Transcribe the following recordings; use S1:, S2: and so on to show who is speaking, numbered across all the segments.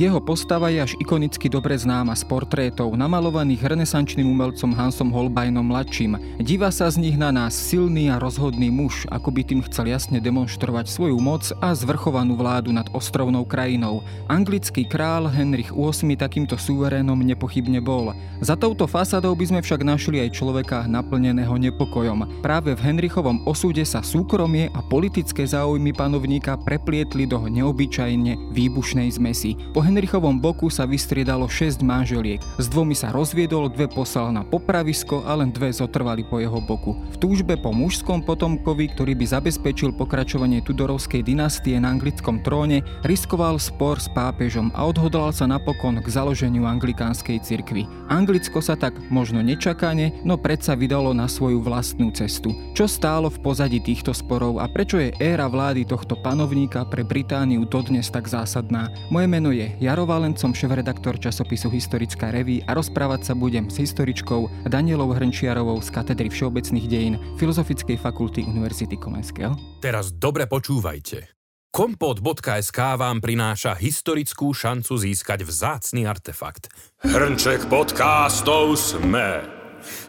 S1: Jeho postava je až ikonicky dobre známa z portrétov, namalovaných renesančným umelcom Hansom Holbeinom mladším. Díva sa z nich na nás silný a rozhodný muž, ako by tým chcel jasne demonstrovať svoju moc a zvrchovanú vládu nad ostrovnou krajinou. Anglický král Henrich VIII takýmto suverénom nepochybne bol. Za touto fasadou by sme však našli aj človeka naplneného nepokojom. Práve v Henrichovom osude sa súkromie a politické záujmy panovníka preplietli do neobyčajne výbušnej zmesi. Po Henrichovom boku sa vystriedalo 6 manželiek. S dvomi sa rozviedol, dve poslal na popravisko a len dve zotrvali po jeho boku. V túžbe po mužskom potomkovi, ktorý by zabezpečil pokračovanie Tudorovskej dynastie na anglickom tróne, riskoval spor s pápežom a odhodlal sa napokon k založeniu anglikánskej cirkvi. Anglicko sa tak možno nečakane, no predsa vydalo na svoju vlastnú cestu. Čo stálo v pozadí týchto sporov a prečo je éra vlády tohto panovníka pre Britániu dodnes tak zásadná? Moje meno je Jaro Valencom, šéf-redaktor časopisu Historická reví a rozprávať sa budem s historičkou Danielou Hrnčiarovou z katedry všeobecných dejín Filozofickej fakulty Univerzity Komenského.
S2: Teraz dobre počúvajte. Kompot.sk vám prináša historickú šancu získať vzácny artefakt. Hrnček podcastov sme.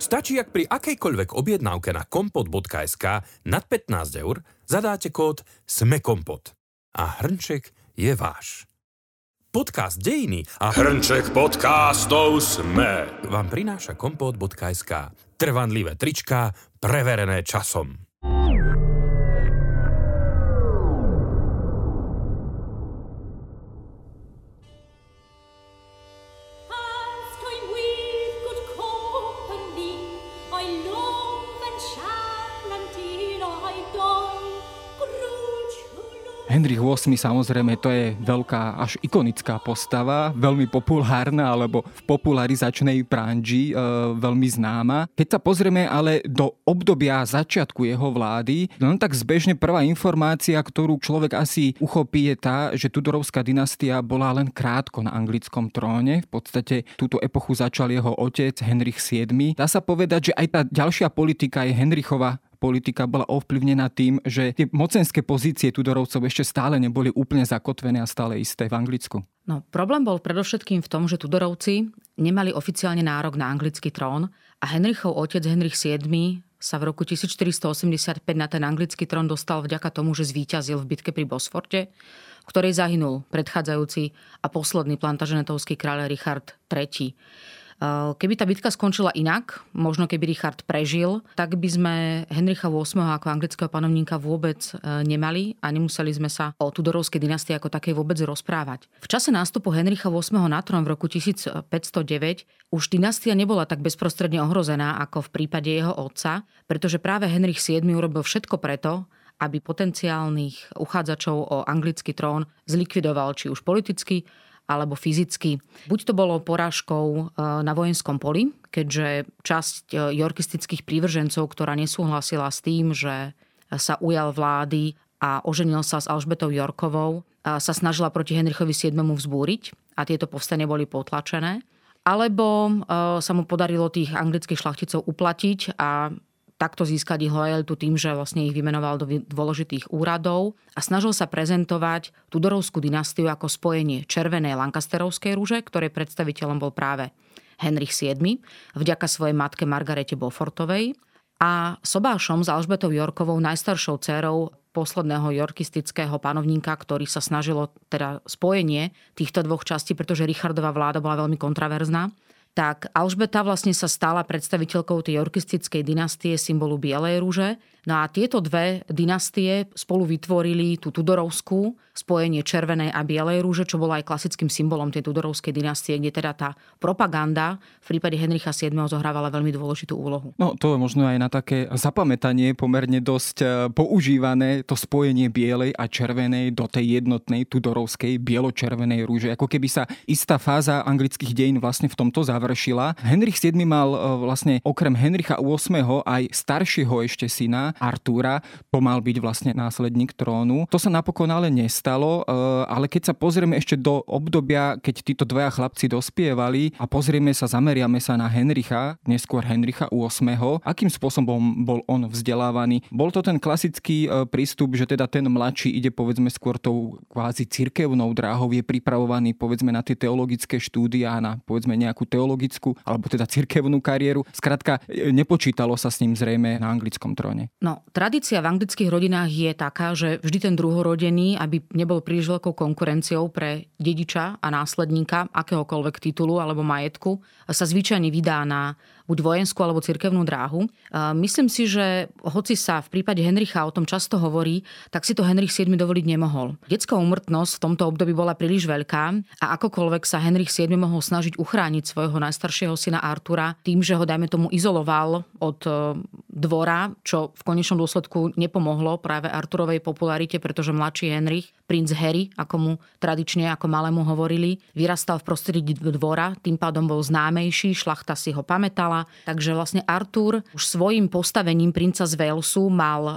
S2: Stačí, ak pri akejkoľvek objednávke na kompot.sk nad 15 eur zadáte kód SMEKOMPOT a hrnček je váš. Podcast Dejiny a Hrnček podcastov sme vám prináša kompot.sk. Trvanlivé trička, preverené časom.
S1: Henrich VIII samozrejme to je veľká až ikonická postava, veľmi populárna alebo v popularizačnej branži e, veľmi známa. Keď sa pozrieme ale do obdobia začiatku jeho vlády, len tak zbežne prvá informácia, ktorú človek asi uchopí je tá, že Tudorovská dynastia bola len krátko na anglickom tróne. V podstate túto epochu začal jeho otec Henrich VII. Dá sa povedať, že aj tá ďalšia politika je Henrichova politika bola ovplyvnená tým, že tie mocenské pozície Tudorovcov ešte stále neboli úplne zakotvené a stále isté v Anglicku.
S3: No, problém bol predovšetkým v tom, že Tudorovci nemali oficiálne nárok na anglický trón a Henrichov otec Henrich VII sa v roku 1485 na ten anglický trón dostal vďaka tomu, že zvíťazil v bitke pri Bosforte, v ktorej zahynul predchádzajúci a posledný plantaženetovský kráľ Richard III. Eh, keby tá bitka skončila inak, možno keby Richard prežil, tak by sme Henricha VIII ako anglického panovníka vôbec eh, nemali a nemuseli sme sa o Tudorovskej dynastii ako takej vôbec rozprávať. V čase nástupu Henricha VIII na trón v roku 1509 už dynastia nebola tak bezprostredne ohrozená ako v prípade jeho otca, pretože práve Henrich VII urobil všetko preto, aby potenciálnych uchádzačov o anglický trón zlikvidoval či už politicky, alebo fyzicky. Buď to bolo porážkou e, na vojenskom poli, keďže časť e, jorkistických prívržencov, ktorá nesúhlasila s tým, že sa ujal vlády a oženil sa s Alžbetou Jorkovou, e, sa snažila proti Henrichovi VII vzbúriť a tieto povstanie boli potlačené. Alebo sa mu podarilo tých anglických šlachticov uplatiť a takto získať ich lojalitu tým, že vlastne ich vymenoval do dôležitých úradov a snažil sa prezentovať Tudorovskú dynastiu ako spojenie červenej Lancasterovskej rúže, ktorej predstaviteľom bol práve Henrich VII, vďaka svojej matke Margarete Beaufortovej a sobášom s Alžbetou Jorkovou, najstaršou dcerou posledného jorkistického panovníka, ktorý sa snažilo teda spojenie týchto dvoch častí, pretože Richardová vláda bola veľmi kontraverzná tak Alžbeta vlastne sa stala predstaviteľkou tej orkistickej dynastie symbolu Bielej rúže No a tieto dve dynastie spolu vytvorili tú Tudorovskú, spojenie červenej a bielej rúže, čo bolo aj klasickým symbolom tej Tudorovskej dynastie, kde teda tá propaganda v prípade Henricha VII zohrávala veľmi dôležitú úlohu.
S1: No to je možno aj na také zapamätanie pomerne dosť e, používané to spojenie bielej a červenej do tej jednotnej Tudorovskej bielo-červenej rúže. Ako keby sa istá fáza anglických dejín vlastne v tomto završila. Henrich VII mal e, vlastne okrem Henricha VIII aj staršieho ešte syna Artúra, to mal byť vlastne následník trónu. To sa napokon ale nestalo, e, ale keď sa pozrieme ešte do obdobia, keď títo dvaja chlapci dospievali a pozrieme sa, zameriame sa na Henricha, neskôr Henricha VIII, akým spôsobom bol on vzdelávaný. Bol to ten klasický e, prístup, že teda ten mladší ide povedzme skôr tou kvázi cirkevnou dráhou, je pripravovaný povedzme na tie teologické štúdia, na povedzme nejakú teologickú alebo teda cirkevnú kariéru. Skrátka, e, nepočítalo sa s ním zrejme na anglickom tróne.
S3: No, tradícia v anglických rodinách je taká, že vždy ten druhorodený, aby nebol príliš veľkou konkurenciou pre dediča a následníka akéhokoľvek titulu alebo majetku, sa zvyčajne vydá na buď vojenskú alebo cirkevnú dráhu. Myslím si, že hoci sa v prípade Henricha o tom často hovorí, tak si to Henrich VII dovoliť nemohol. Detská umrtnosť v tomto období bola príliš veľká a akokoľvek sa Henrich VII mohol snažiť uchrániť svojho najstaršieho syna Artura tým, že ho dajme tomu izoloval od e, dvora, čo v konečnom dôsledku nepomohlo práve Arturovej popularite, pretože mladší Henrich, princ Harry, ako mu tradične ako malému hovorili, vyrastal v prostredí dvora, tým pádom bol známejší, šlachta si ho pamätala, Takže vlastne Artur už svojim postavením princa z Walesu mal e,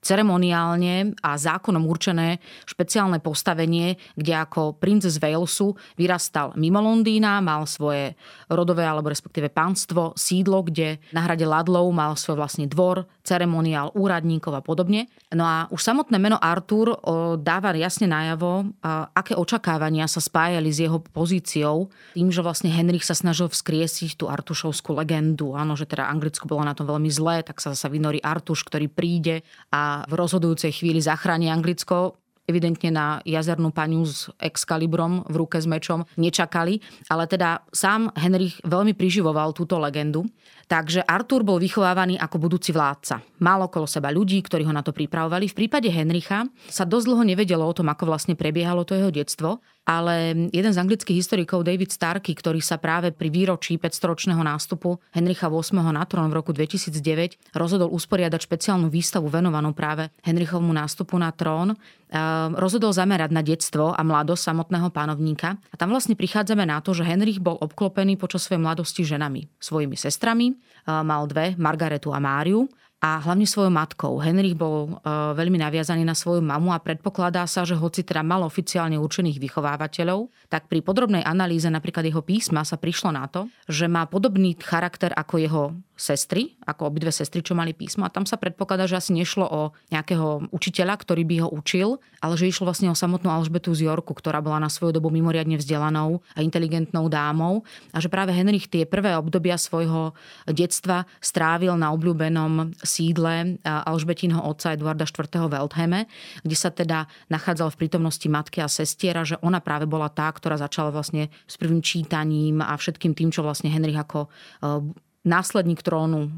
S3: ceremoniálne a zákonom určené špeciálne postavenie, kde ako princ z Walesu vyrastal mimo Londýna, mal svoje rodové alebo respektíve pánstvo, sídlo, kde na hrade Ladlov mal svoj vlastný dvor, ceremoniál úradníkov a podobne. No a už samotné meno Artur dáva jasne najavo, aké očakávania sa spájali s jeho pozíciou, tým, že vlastne Henrik sa snažil vzkriesiť tú artušovskú legendu. Áno, že teda Anglicko bolo na tom veľmi zlé, tak sa zase vynorí Artuš, ktorý príde a v rozhodujúcej chvíli zachráni Anglicko evidentne na jazernú paniu s exkalibrom v ruke s mečom nečakali, ale teda sám Henrich veľmi priživoval túto legendu. Takže Artur bol vychovávaný ako budúci vládca. Mal okolo seba ľudí, ktorí ho na to pripravovali. V prípade Henricha sa dosť dlho nevedelo o tom, ako vlastne prebiehalo to jeho detstvo ale jeden z anglických historikov David Starky, ktorý sa práve pri výročí 500-ročného nástupu Henricha VIII na trón v roku 2009 rozhodol usporiadať špeciálnu výstavu venovanú práve Henrichovmu nástupu na trón, rozhodol zamerať na detstvo a mladosť samotného pánovníka. A tam vlastne prichádzame na to, že Henrich bol obklopený počas svojej mladosti ženami, svojimi sestrami, mal dve, Margaretu a Máriu a hlavne svojou matkou. Henrich bol e, veľmi naviazaný na svoju mamu a predpokladá sa, že hoci teda mal oficiálne určených vychovávateľov, tak pri podrobnej analýze napríklad jeho písma sa prišlo na to, že má podobný charakter ako jeho sestry, ako obidve sestry, čo mali písmo. A tam sa predpokladá, že asi nešlo o nejakého učiteľa, ktorý by ho učil, ale že išlo vlastne o samotnú Alžbetu z Yorku, ktorá bola na svoju dobu mimoriadne vzdelanou a inteligentnou dámou. A že práve Henrich tie prvé obdobia svojho detstva strávil na obľúbenom sídle Alžbetinho otca Eduarda IV. Weltheme, kde sa teda nachádzal v prítomnosti matky a sestiera, že ona práve bola tá, ktorá začala vlastne s prvým čítaním a všetkým tým, čo vlastne Henrich ako následník trónu e,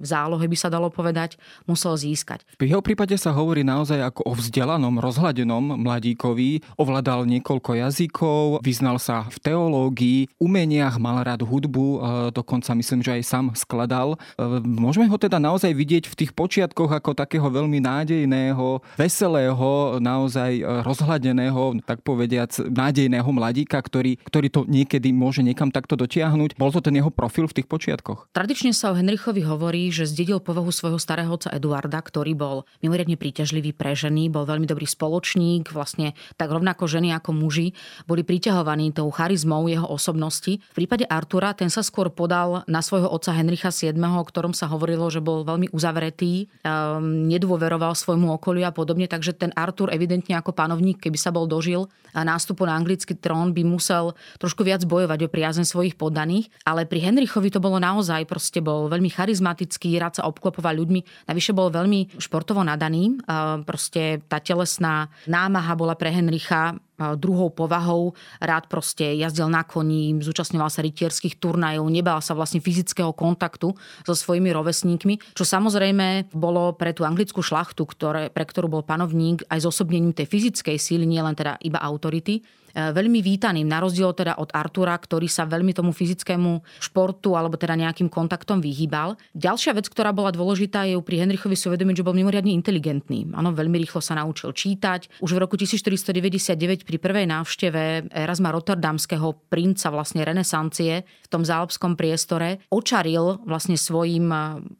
S3: v zálohe by sa dalo povedať, musel získať.
S1: V jeho prípade sa hovorí naozaj ako o vzdelanom, rozhľadenom mladíkovi. Ovládal niekoľko jazykov, vyznal sa v teológii, umeniach, mal rád hudbu, e, dokonca myslím, že aj sám skladal. E, môžeme ho teda naozaj vidieť v tých počiatkoch ako takého veľmi nádejného, veselého, naozaj rozhľadeného, tak povediac, nádejného mladíka, ktorý, ktorý to niekedy môže niekam takto dotiahnuť. Bol to ten jeho profil v tých počiatkoch?
S3: Tradične sa o Henrichovi hovorí, že zdedil povahu svojho starého otca Eduarda, ktorý bol mimoriadne príťažlivý pre ženy, bol veľmi dobrý spoločník, vlastne tak rovnako ženy ako muži boli priťahovaní tou charizmou jeho osobnosti. V prípade Artura ten sa skôr podal na svojho otca Henricha VII, o ktorom sa hovorilo, že bol veľmi uzavretý, um, nedôveroval svojmu okoliu a podobne, takže ten Artur evidentne ako panovník, keby sa bol dožil a nástupu na anglický trón, by musel trošku viac bojovať o priazen svojich poddaných, ale pri Henrichovi to bolo naozaj naozaj proste bol veľmi charizmatický, rád sa obklopoval ľuďmi. Navyše bol veľmi športovo nadaný. Proste tá telesná námaha bola pre Henricha druhou povahou. Rád proste jazdil na koni, zúčastňoval sa rytierských turnajov, nebal sa vlastne fyzického kontaktu so svojimi rovesníkmi, čo samozrejme bolo pre tú anglickú šlachtu, ktoré, pre ktorú bol panovník aj zosobnením tej fyzickej síly, nielen teda iba autority, veľmi vítaným, na rozdiel teda od Artura, ktorý sa veľmi tomu fyzickému športu alebo teda nejakým kontaktom vyhýbal. Ďalšia vec, ktorá bola dôležitá, je pri Henrichovi si uvedomiť, že bol mimoriadne inteligentný. Áno, veľmi rýchlo sa naučil čítať. Už v roku 1499 pri prvej návšteve Erasma Rotterdamského princa vlastne renesancie v tom zálobskom priestore očaril vlastne svojim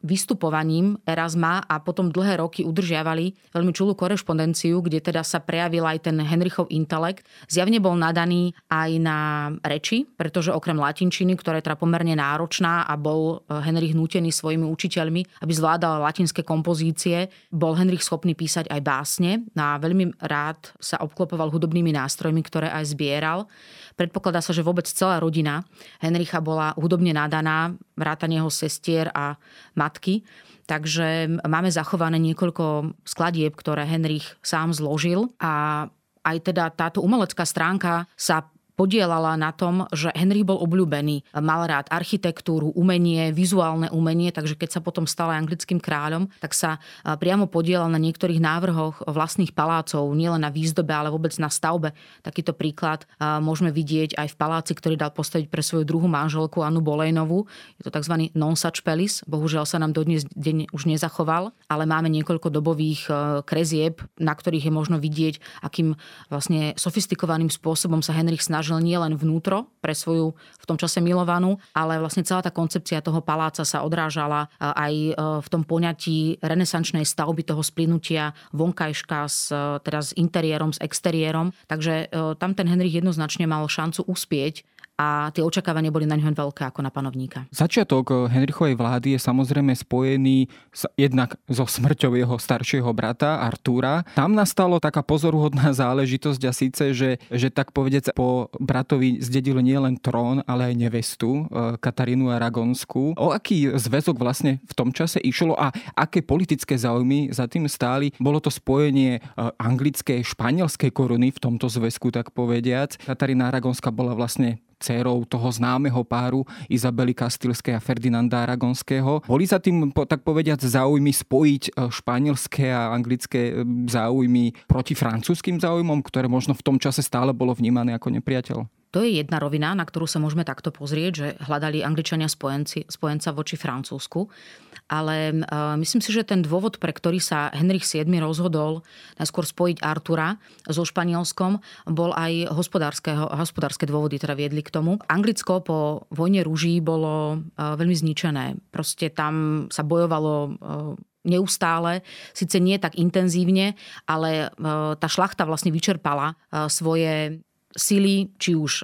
S3: vystupovaním Erasma a potom dlhé roky udržiavali veľmi čulú korešpondenciu, kde teda sa prejavil aj ten Henrichov intelekt. Zjavne bol nadaný aj na reči, pretože okrem latinčiny, ktorá je teda pomerne náročná a bol eh, Henrich nútený svojimi učiteľmi, aby zvládal latinské kompozície, bol Henrich schopný písať aj básne a veľmi rád sa obklopoval hudobnými nástrojmi, ktoré aj zbieral. Predpokladá sa, že vôbec celá rodina Henricha bola hudobne nadaná, vrátane jeho sestier a matky. Takže máme zachované niekoľko skladieb, ktoré Henrich sám zložil a aj teda táto umelecká stránka sa podielala na tom, že Henry bol obľúbený. Mal rád architektúru, umenie, vizuálne umenie, takže keď sa potom stal aj anglickým kráľom, tak sa priamo podielal na niektorých návrhoch vlastných palácov, nielen na výzdobe, ale vôbec na stavbe. Takýto príklad môžeme vidieť aj v paláci, ktorý dal postaviť pre svoju druhú manželku Anu Bolejnovú. Je to tzv. non-such palace. Bohužiaľ sa nám dodnes deň už nezachoval, ale máme niekoľko dobových e, krezieb, na ktorých je možno vidieť, akým vlastne sofistikovaným spôsobom sa Henrich snažil snažil nielen vnútro pre svoju v tom čase milovanú, ale vlastne celá tá koncepcia toho paláca sa odrážala e, aj e, v tom poňatí renesančnej stavby toho splinutia vonkajška s, e, teda s interiérom, s exteriérom. Takže tam ten Henrik jednoznačne mal šancu uspieť a tie očakávania boli na ňo veľké ako na panovníka.
S1: Začiatok eh, Henrichovej vlády je samozrejme spojený s, jednak so smrťou jeho staršieho brata Artúra. Tam nastalo taká pozoruhodná záležitosť a síce, že, že tak povedec po bratovi zdedil nielen trón, ale aj nevestu eh, Katarínu Aragonskú. O aký zväzok vlastne v tom čase išlo a aké politické záujmy za tým stáli? Bolo to spojenie eh, anglickej, španielskej koruny v tomto zväzku, tak povediac. Katarína Aragonská bola vlastne dcerou toho známeho páru Izabely Kastilskej a Ferdinanda Aragonského. Boli za tým, tak povediať, záujmy spojiť e, španielské a anglické e, záujmy proti francúzským záujmom, ktoré možno v tom čase stále bolo vnímané ako nepriateľ?
S3: To je jedna rovina, na ktorú sa môžeme takto pozrieť, že hľadali Angličania spojenci, spojenca voči Francúzsku. Ale uh, myslím si, že ten dôvod, pre ktorý sa Henrich VII rozhodol najskôr spojiť Artura so Španielskom, bol aj hospodárske dôvody, teda viedli k tomu. Anglicko po vojne rúží bolo uh, veľmi zničené. Proste tam sa bojovalo uh, neustále, síce nie tak intenzívne, ale tá šlachta vlastne vyčerpala svoje sily, či už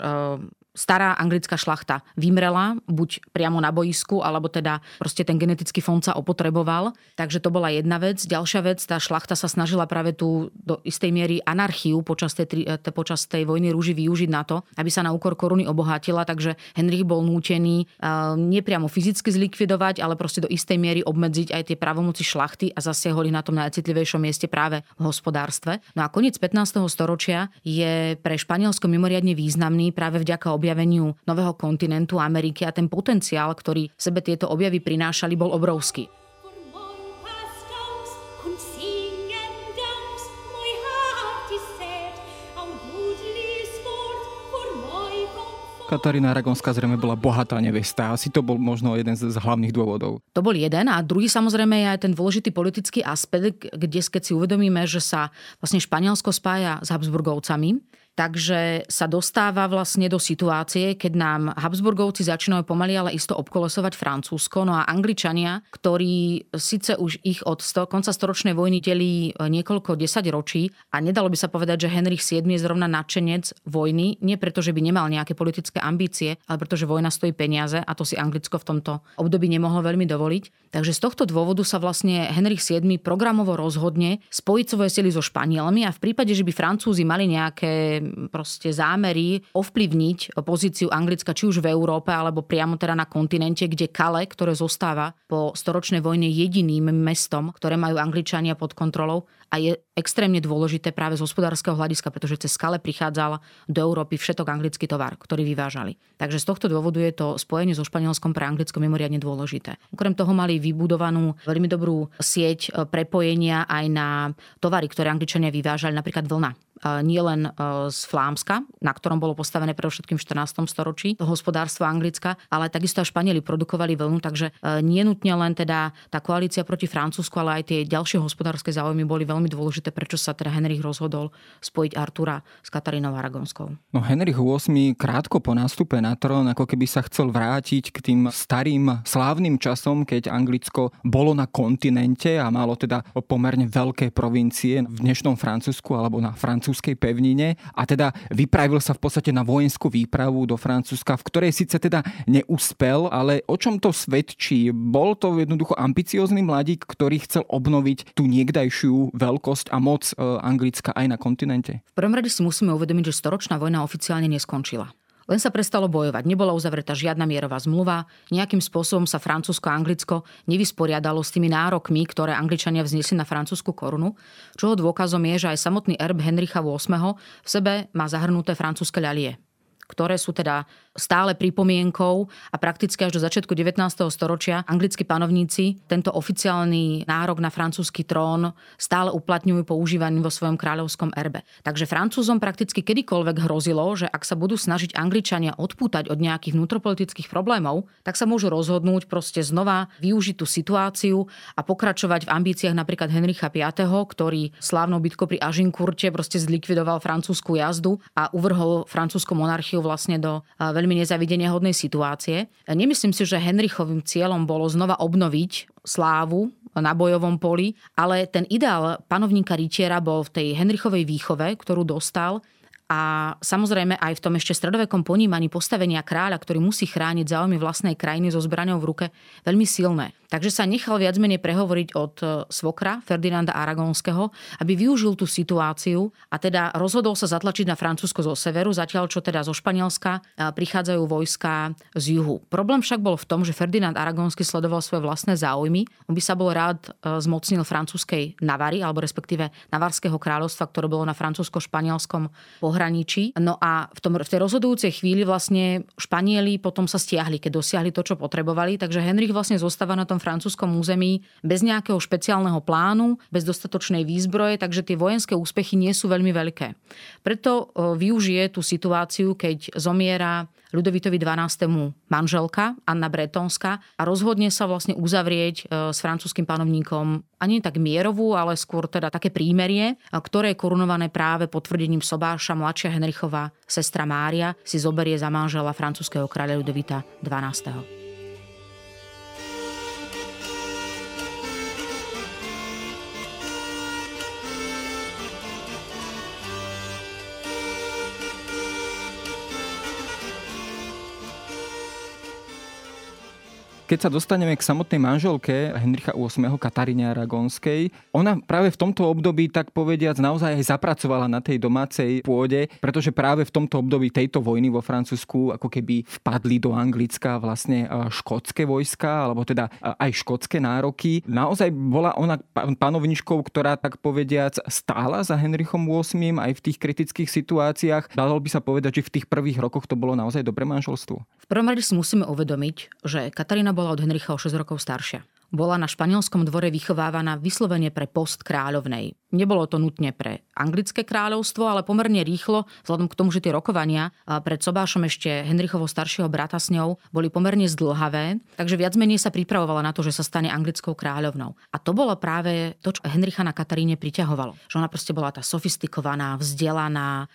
S3: stará anglická šlachta vymrela, buď priamo na boisku, alebo teda proste ten genetický fond sa opotreboval. Takže to bola jedna vec. Ďalšia vec, tá šlachta sa snažila práve tú do istej miery anarchiu počas tej, te, počas tej vojny rúži využiť na to, aby sa na úkor koruny obohatila, takže Henrich bol nútený uh, nepriamo fyzicky zlikvidovať, ale proste do istej miery obmedziť aj tie právomoci šlachty a zasiahli na tom najcitlivejšom mieste práve v hospodárstve. No a koniec 15. storočia je pre Španielsko mimoriadne významný práve vďaka objavu objaveniu nového kontinentu Ameriky a ten potenciál, ktorý sebe tieto objavy prinášali, bol obrovský.
S1: Katarína Aragonská zrejme bola bohatá nevesta. Asi to bol možno jeden z hlavných dôvodov.
S3: To bol jeden a druhý samozrejme je aj ten dôležitý politický aspekt, kde keď si uvedomíme, že sa vlastne Španielsko spája s Habsburgovcami, Takže sa dostáva vlastne do situácie, keď nám Habsburgovci začínajú pomaly, ale isto obkolesovať Francúzsko. No a Angličania, ktorí síce už ich od sto, konca storočnej vojny delí e, niekoľko desať ročí a nedalo by sa povedať, že Henrich VII je zrovna nadšenec vojny, nie preto, že by nemal nejaké politické ambície, ale preto, že vojna stojí peniaze a to si Anglicko v tomto období nemohlo veľmi dovoliť. Takže z tohto dôvodu sa vlastne Henrich VII programovo rozhodne spojiť svoje sily so Španielmi a v prípade, že by Francúzi mali nejaké proste zámery ovplyvniť pozíciu Anglicka či už v Európe alebo priamo teda na kontinente, kde Kale, ktoré zostáva po storočnej vojne jediným mestom, ktoré majú Angličania pod kontrolou a je extrémne dôležité práve z hospodárskeho hľadiska, pretože cez Kale prichádzal do Európy všetok anglický tovar, ktorý vyvážali. Takže z tohto dôvodu je to spojenie so Španielskom pre Anglicko mimoriadne dôležité. Okrem toho mali vybudovanú veľmi dobrú sieť prepojenia aj na tovary, ktoré Angličania vyvážali, napríklad vlna nielen z Flámska, na ktorom bolo postavené pre všetkým v 14. storočí to hospodárstvo Anglicka, ale takisto aj Španieli produkovali vlnu, takže nie nutne len teda tá koalícia proti Francúzsku, ale aj tie ďalšie hospodárske záujmy boli veľmi dôležité, prečo sa teda Henrich rozhodol spojiť Artura s Katarínou Aragonskou.
S1: No Henrich VIII krátko po nástupe na trón, ako keby sa chcel vrátiť k tým starým slávnym časom, keď Anglicko bolo na kontinente a malo teda pomerne veľké provincie v dnešnom Francúzsku alebo na francúzskej pevnine a teda vypravil sa v podstate na vojenskú výpravu do Francúzska, v ktorej síce teda neúspel, ale o čom to svedčí? Bol to jednoducho ambiciózny mladík, ktorý chcel obnoviť tú niekdajšiu veľkosť a moc e, Anglicka aj na kontinente?
S3: V prvom rade si musíme uvedomiť, že storočná vojna oficiálne neskončila. Len sa prestalo bojovať, nebola uzavretá žiadna mierová zmluva, nejakým spôsobom sa Francúzsko Anglicko nevysporiadalo s tými nárokmi, ktoré Angličania vznesli na francúzsku korunu, čoho dôkazom je, že aj samotný erb Henricha VIII v sebe má zahrnuté francúzske ľalie ktoré sú teda stále pripomienkou a prakticky až do začiatku 19. storočia anglickí panovníci tento oficiálny nárok na francúzsky trón stále uplatňujú používaním vo svojom kráľovskom erbe. Takže Francúzom prakticky kedykoľvek hrozilo, že ak sa budú snažiť Angličania odpútať od nejakých vnútropolitických problémov, tak sa môžu rozhodnúť proste znova využiť tú situáciu a pokračovať v ambíciách napríklad Henricha V, ktorý slávnou bitkou pri Ažinkurte proste zlikvidoval francúzsku jazdu a uvrhol francúzsku monarchiu vlastne do veľmi nezavidenia hodnej situácie. Nemyslím si, že Henrichovým cieľom bolo znova obnoviť slávu na bojovom poli, ale ten ideál panovníka Rytiera bol v tej Henrichovej výchove, ktorú dostal a samozrejme aj v tom ešte stredovekom ponímaní postavenia kráľa, ktorý musí chrániť záujmy vlastnej krajiny so zbraňou v ruke, veľmi silné. Takže sa nechal viac menej prehovoriť od e, svokra Ferdinanda Aragonského, aby využil tú situáciu a teda rozhodol sa zatlačiť na Francúzsko zo severu, zatiaľ čo teda zo Španielska e, prichádzajú vojska z juhu. Problém však bol v tom, že Ferdinand Aragonský sledoval svoje vlastné záujmy. On by sa bol rád e, zmocnil francúzskej Navary, alebo respektíve Navarského kráľovstva, ktoré bolo na francúzsko-španielskom pohraničí. No a v, tom, v tej rozhodujúcej chvíli vlastne Španieli potom sa stiahli, keď dosiahli to, čo potrebovali. Takže Henrich vlastne zostáva na tom francúzskom území bez nejakého špeciálneho plánu, bez dostatočnej výzbroje, takže tie vojenské úspechy nie sú veľmi veľké. Preto e, využije tú situáciu, keď zomiera Ľudovitovi 12. manželka Anna Bretonská a rozhodne sa vlastne uzavrieť e, s francúzským panovníkom ani tak mierovú, ale skôr teda také prímerie, ktoré je korunované práve potvrdením sobáša mladšia Henrichová sestra Mária si zoberie za manžela francúzského kráľa Ľudovita 12.
S1: Keď sa dostaneme k samotnej manželke Henricha VIII. Kataríne Aragonskej, ona práve v tomto období, tak povediac, naozaj aj zapracovala na tej domácej pôde, pretože práve v tomto období tejto vojny vo Francúzsku ako keby vpadli do Anglicka vlastne škótske vojska, alebo teda aj škótske nároky. Naozaj bola ona panovničkou, ktorá tak povediac stála za Henrichom VIII aj v tých kritických situáciách. Dalo by sa povedať, že v tých prvých rokoch to bolo naozaj dobré manželstvo.
S3: V prvom rade si musíme uvedomiť, že Katarína bola od Henricha o 6 rokov staršia bola na španielskom dvore vychovávaná vyslovene pre post kráľovnej. Nebolo to nutne pre anglické kráľovstvo, ale pomerne rýchlo, vzhľadom k tomu, že tie rokovania pred Sobášom ešte Henrichovo staršieho brata s ňou boli pomerne zdlhavé, takže viac menej sa pripravovala na to, že sa stane anglickou kráľovnou. A to bolo práve to, čo Henricha na Kataríne priťahovalo. Že ona proste bola tá sofistikovaná, vzdelaná,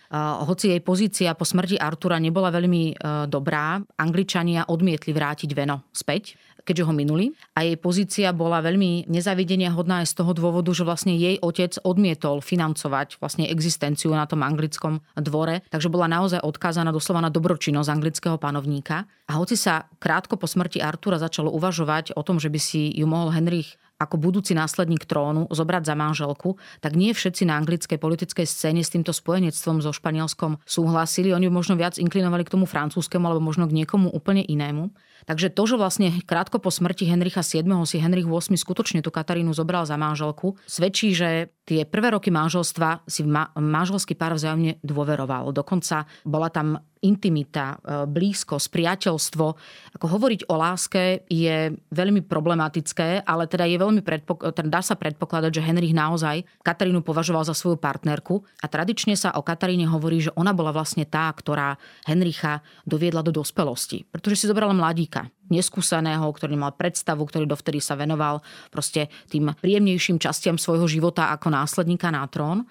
S3: hoci jej pozícia po smrti Artura nebola veľmi e, dobrá, Angličania odmietli vrátiť Veno späť keďže ho minuli. A jej pozícia bola veľmi nezavidenia hodná aj z toho dôvodu, že vlastne jej otec odmietol financovať vlastne existenciu na tom anglickom dvore, takže bola naozaj odkázaná doslova na dobročinnosť anglického panovníka. A hoci sa krátko po smrti Artura začalo uvažovať o tom, že by si ju mohol Henrich ako budúci následník trónu zobrať za manželku, tak nie všetci na anglickej politickej scéne s týmto spojenectvom so Španielskom súhlasili. Oni možno viac inklinovali k tomu francúzskému alebo možno k niekomu úplne inému. Takže to, že vlastne krátko po smrti Henricha VII si Henrich VIII skutočne tú Katarínu zobral za manželku, svedčí, že tie prvé roky manželstva si ma- manželský pár vzájomne dôveroval. Dokonca bola tam intimita, e, blízkosť, priateľstvo. Ako hovoriť o láske je veľmi problematické, ale teda je veľmi predpok- teda dá sa predpokladať, že Henrich naozaj Katarínu považoval za svoju partnerku a tradične sa o Kataríne hovorí, že ona bola vlastne tá, ktorá Henricha doviedla do dospelosti, pretože si zobrala mladíka neskúseného, ktorý mal predstavu, ktorý dovtedy sa venoval proste tým príjemnejším častiam svojho života ako následníka na trón.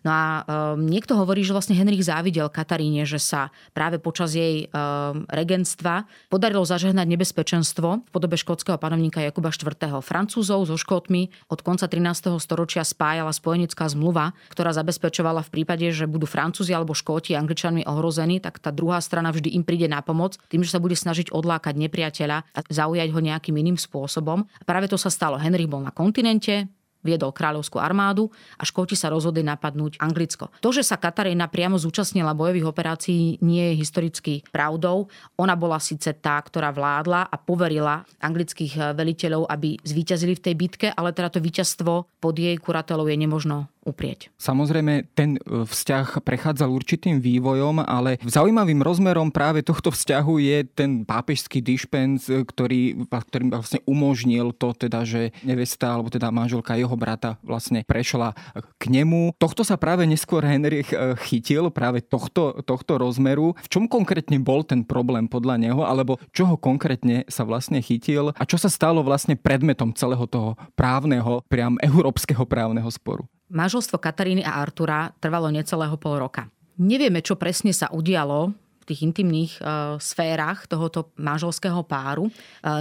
S3: No a um, niekto hovorí, že vlastne Henrich závidel Kataríne, že sa práve počas jej um, regentstva podarilo zažehnať nebezpečenstvo v podobe škótskeho panovníka Jakuba IV. Francúzov so Škótmi od konca 13. storočia spájala spojenecká zmluva, ktorá zabezpečovala v prípade, že budú Francúzi alebo Škóti Angličanmi ohrození, tak tá druhá strana vždy im príde na pomoc tým, že sa bude snažiť odlákať nepriateľa a zaujať ho nejakým iným spôsobom. A práve to sa stalo. Henrich bol na kontinente, viedol kráľovskú armádu a Škóti sa rozhodli napadnúť Anglicko. To, že sa Katarína priamo zúčastnila bojových operácií, nie je historicky pravdou. Ona bola síce tá, ktorá vládla a poverila anglických veliteľov, aby zvíťazili v tej bitke, ale teda to víťazstvo pod jej kuratelou je nemožno uprieť.
S1: Samozrejme, ten e, vzťah prechádzal určitým vývojom, ale zaujímavým rozmerom práve tohto vzťahu je ten pápežský dišpens, e, ktorý, ktorý vlastne umožnil to, teda, že nevesta alebo teda manželka jeho brata vlastne prešla k nemu. Tohto sa práve neskôr Henrich e, chytil, práve tohto, tohto rozmeru. V čom konkrétne bol ten problém podľa neho, alebo čoho konkrétne sa vlastne chytil a čo sa stalo vlastne predmetom celého toho právneho, priam európskeho právneho sporu?
S3: Manželstvo Kataríny a Artura trvalo necelého pol roka. Nevieme, čo presne sa udialo v tých intimných e, sférach tohoto manželského páru. E,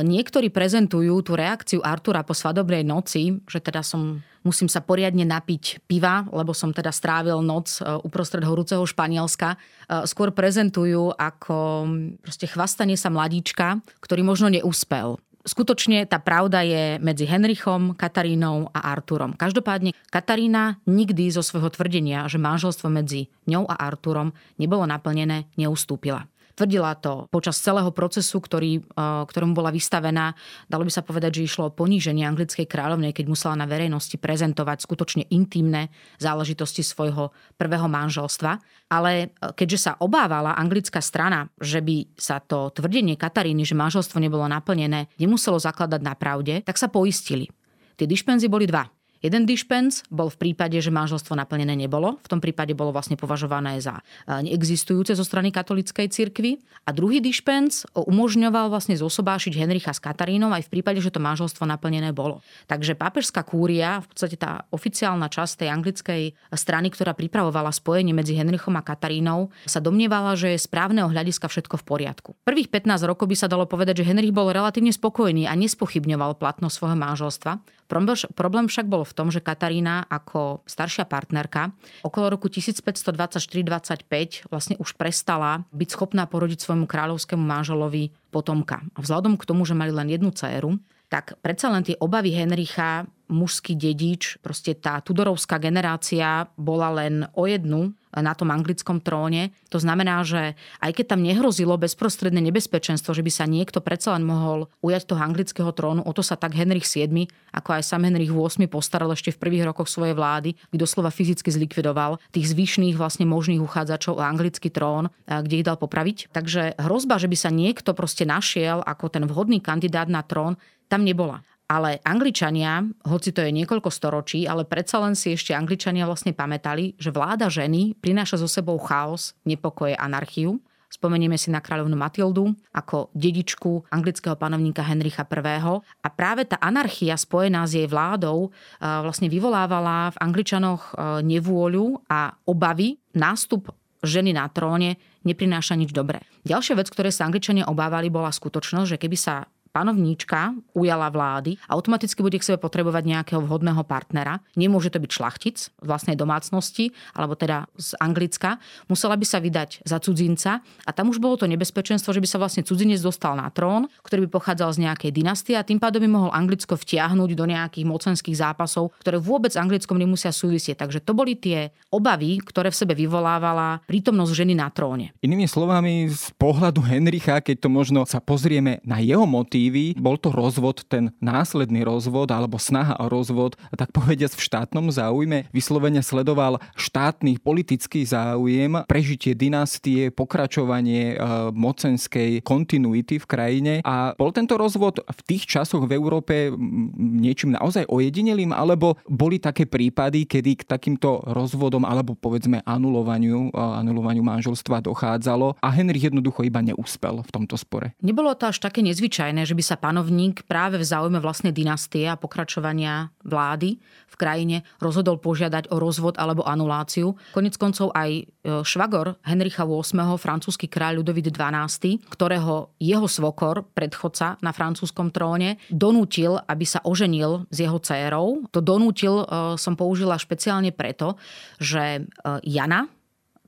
S3: niektorí prezentujú tú reakciu Artura po svadobnej noci, že teda som musím sa poriadne napiť piva, lebo som teda strávil noc e, uprostred horúceho Španielska. E, skôr prezentujú ako proste chvastanie sa mladíčka, ktorý možno neúspel skutočne tá pravda je medzi Henrichom, Katarínou a Arturom. Každopádne Katarína nikdy zo svojho tvrdenia, že manželstvo medzi ňou a Arturom nebolo naplnené, neustúpila. Tvrdila to počas celého procesu, ktorý, e, ktorom bola vystavená. Dalo by sa povedať, že išlo o poníženie anglickej kráľovnej, keď musela na verejnosti prezentovať skutočne intimné záležitosti svojho prvého manželstva. Ale e, keďže sa obávala anglická strana, že by sa to tvrdenie Kataríny, že manželstvo nebolo naplnené, nemuselo zakladať na pravde, tak sa poistili. Tie dišpenzy boli dva. Jeden dišpens bol v prípade, že manželstvo naplnené nebolo. V tom prípade bolo vlastne považované za e, neexistujúce zo strany katolíckej cirkvi. A druhý dišpens umožňoval vlastne zosobášiť Henricha s Katarínou aj v prípade, že to manželstvo naplnené bolo. Takže pápežská kúria, v podstate tá oficiálna časť tej anglickej strany, ktorá pripravovala spojenie medzi Henrichom a Katarínou, sa domnievala, že je správneho hľadiska všetko v poriadku. Prvých 15 rokov by sa dalo povedať, že Henrich bol relatívne spokojný a nespochybňoval platnosť svojho manželstva. Problém však bol v tom, že Katarína ako staršia partnerka okolo roku 1524-25 vlastne už prestala byť schopná porodiť svojmu kráľovskému manželovi potomka. A vzhľadom k tomu, že mali len jednu dceru, tak predsa len tie obavy Henricha, mužský dedič, proste tá tudorovská generácia bola len o jednu na tom anglickom tróne. To znamená, že aj keď tam nehrozilo bezprostredné nebezpečenstvo, že by sa niekto predsa len mohol ujať toho anglického trónu, o to sa tak Henrich VII, ako aj sam Henrich VIII postaral ešte v prvých rokoch svojej vlády, kde doslova fyzicky zlikvidoval tých zvyšných vlastne možných uchádzačov o anglický trón, kde ich dal popraviť. Takže hrozba, že by sa niekto proste našiel ako ten vhodný kandidát na trón, tam nebola. Ale Angličania, hoci to je niekoľko storočí, ale predsa len si ešte Angličania vlastne pamätali, že vláda ženy prináša so sebou chaos, nepokoje, anarchiu. Spomenieme si na kráľovnú Matildu ako dedičku anglického panovníka Henricha I. A práve tá anarchia spojená s jej vládou vlastne vyvolávala v Angličanoch nevôľu a obavy nástup ženy na tróne neprináša nič dobré. Ďalšia vec, ktoré sa Angličania obávali, bola skutočnosť, že keby sa panovníčka ujala vlády, automaticky bude k sebe potrebovať nejakého vhodného partnera. Nemôže to byť šlachtic z vlastnej domácnosti, alebo teda z Anglicka. Musela by sa vydať za cudzinca a tam už bolo to nebezpečenstvo, že by sa vlastne cudzinec dostal na trón, ktorý by pochádzal z nejakej dynastie a tým pádom by mohol Anglicko vtiahnuť do nejakých mocenských zápasov, ktoré vôbec s Anglickom nemusia súvisieť. Takže to boli tie obavy, ktoré v sebe vyvolávala prítomnosť ženy na tróne.
S1: Inými slovami, z pohľadu Henricha, keď to možno sa pozrieme na jeho motiv, motívy. Bol to rozvod, ten následný rozvod alebo snaha o rozvod, tak povediať v štátnom záujme. Vyslovene sledoval štátny politický záujem, prežitie dynastie, pokračovanie e, mocenskej kontinuity v krajine a bol tento rozvod v tých časoch v Európe niečím naozaj ojedinelým, alebo boli také prípady, kedy k takýmto rozvodom alebo povedzme anulovaniu, anulovaniu manželstva dochádzalo a Henry jednoducho iba neúspel v tomto spore.
S3: Nebolo to až také nezvyčajné, že by sa panovník práve v záujme vlastnej dynastie a pokračovania vlády v krajine rozhodol požiadať o rozvod alebo anuláciu. Konec koncov aj e, švagor Henricha VIII, francúzsky kráľ Ludovít XII, ktorého jeho svokor, predchodca na francúzskom tróne, donútil, aby sa oženil s jeho dcérou. To donútil e, som použila špeciálne preto, že e, Jana,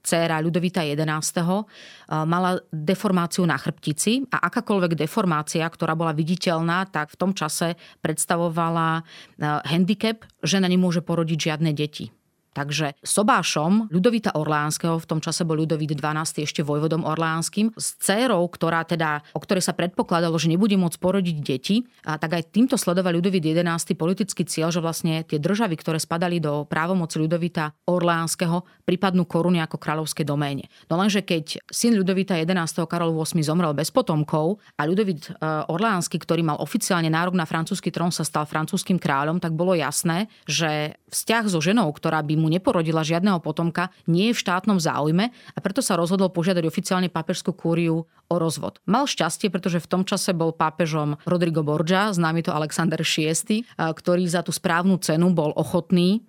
S3: dcéra Ľudovita XI. mala deformáciu na chrbtici a akákoľvek deformácia, ktorá bola viditeľná, tak v tom čase predstavovala handicap, že na nemôže porodiť žiadne deti. Takže sobášom Ľudovita Orleánskeho, v tom čase bol Ľudovít XII ešte vojvodom Orleánskym, s dcérou, ktorá teda, o ktorej sa predpokladalo, že nebude môcť porodiť deti, a tak aj týmto sledoval Ľudovít XI politický cieľ, že vlastne tie državy, ktoré spadali do právomoci Ľudovita Orleánskeho, pripadnú koruny ako kráľovské doméne. No lenže keď syn Ľudovita XI. Karol VIII zomrel bez potomkov a Ľudovít e, Orleánsky, ktorý mal oficiálne nárok na francúzsky trón, sa stal francúzským kráľom, tak bolo jasné, že vzťah so ženou, ktorá by mu neporodila žiadneho potomka, nie je v štátnom záujme a preto sa rozhodol požiadať oficiálne pápežskú kúriu o rozvod. Mal šťastie, pretože v tom čase bol pápežom Rodrigo Borgia, známy to Alexander VI, ktorý za tú správnu cenu bol ochotný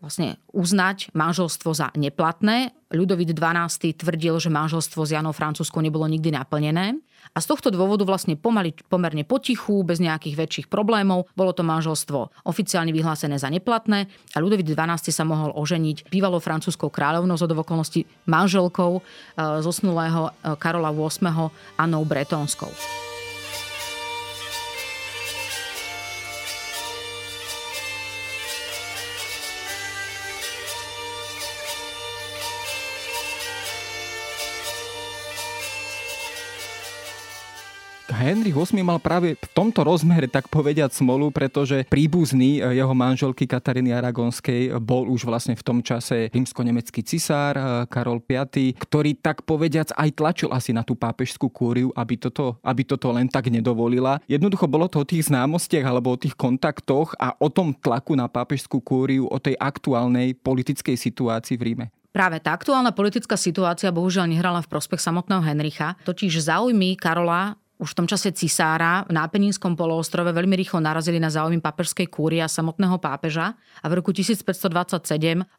S3: vlastne uznať manželstvo za neplatné. Ľudovít XII tvrdil, že manželstvo s Janou Francúzskou nebolo nikdy naplnené. A z tohto dôvodu vlastne pomaly, pomerne potichu, bez nejakých väčších problémov, bolo to manželstvo oficiálne vyhlásené za neplatné a Ľudovít XII sa mohol oženiť bývalou francúzskou kráľovnou z okolností manželkou e, zosnulého e, Karola VIII Annou Bretonskou.
S1: Henry VIII mal práve v tomto rozmere tak povediať smolu, pretože príbuzný e, jeho manželky Kataríny Aragonskej bol už vlastne v tom čase rímsko-nemecký cisár e, Karol V, ktorý tak povediac aj tlačil asi na tú pápežskú kúriu, aby toto, aby toto len tak nedovolila. Jednoducho bolo to o tých známostiach alebo o tých kontaktoch a o tom tlaku na pápežskú kúriu, o tej aktuálnej politickej situácii v Ríme.
S3: Práve tá aktuálna politická situácia bohužiaľ nehrala v prospech samotného Henricha, totiž záujmy Karola už v tom čase cisára na Apenínskom poloostrove veľmi rýchlo narazili na záujmy papežskej kúry a samotného pápeža a v roku 1527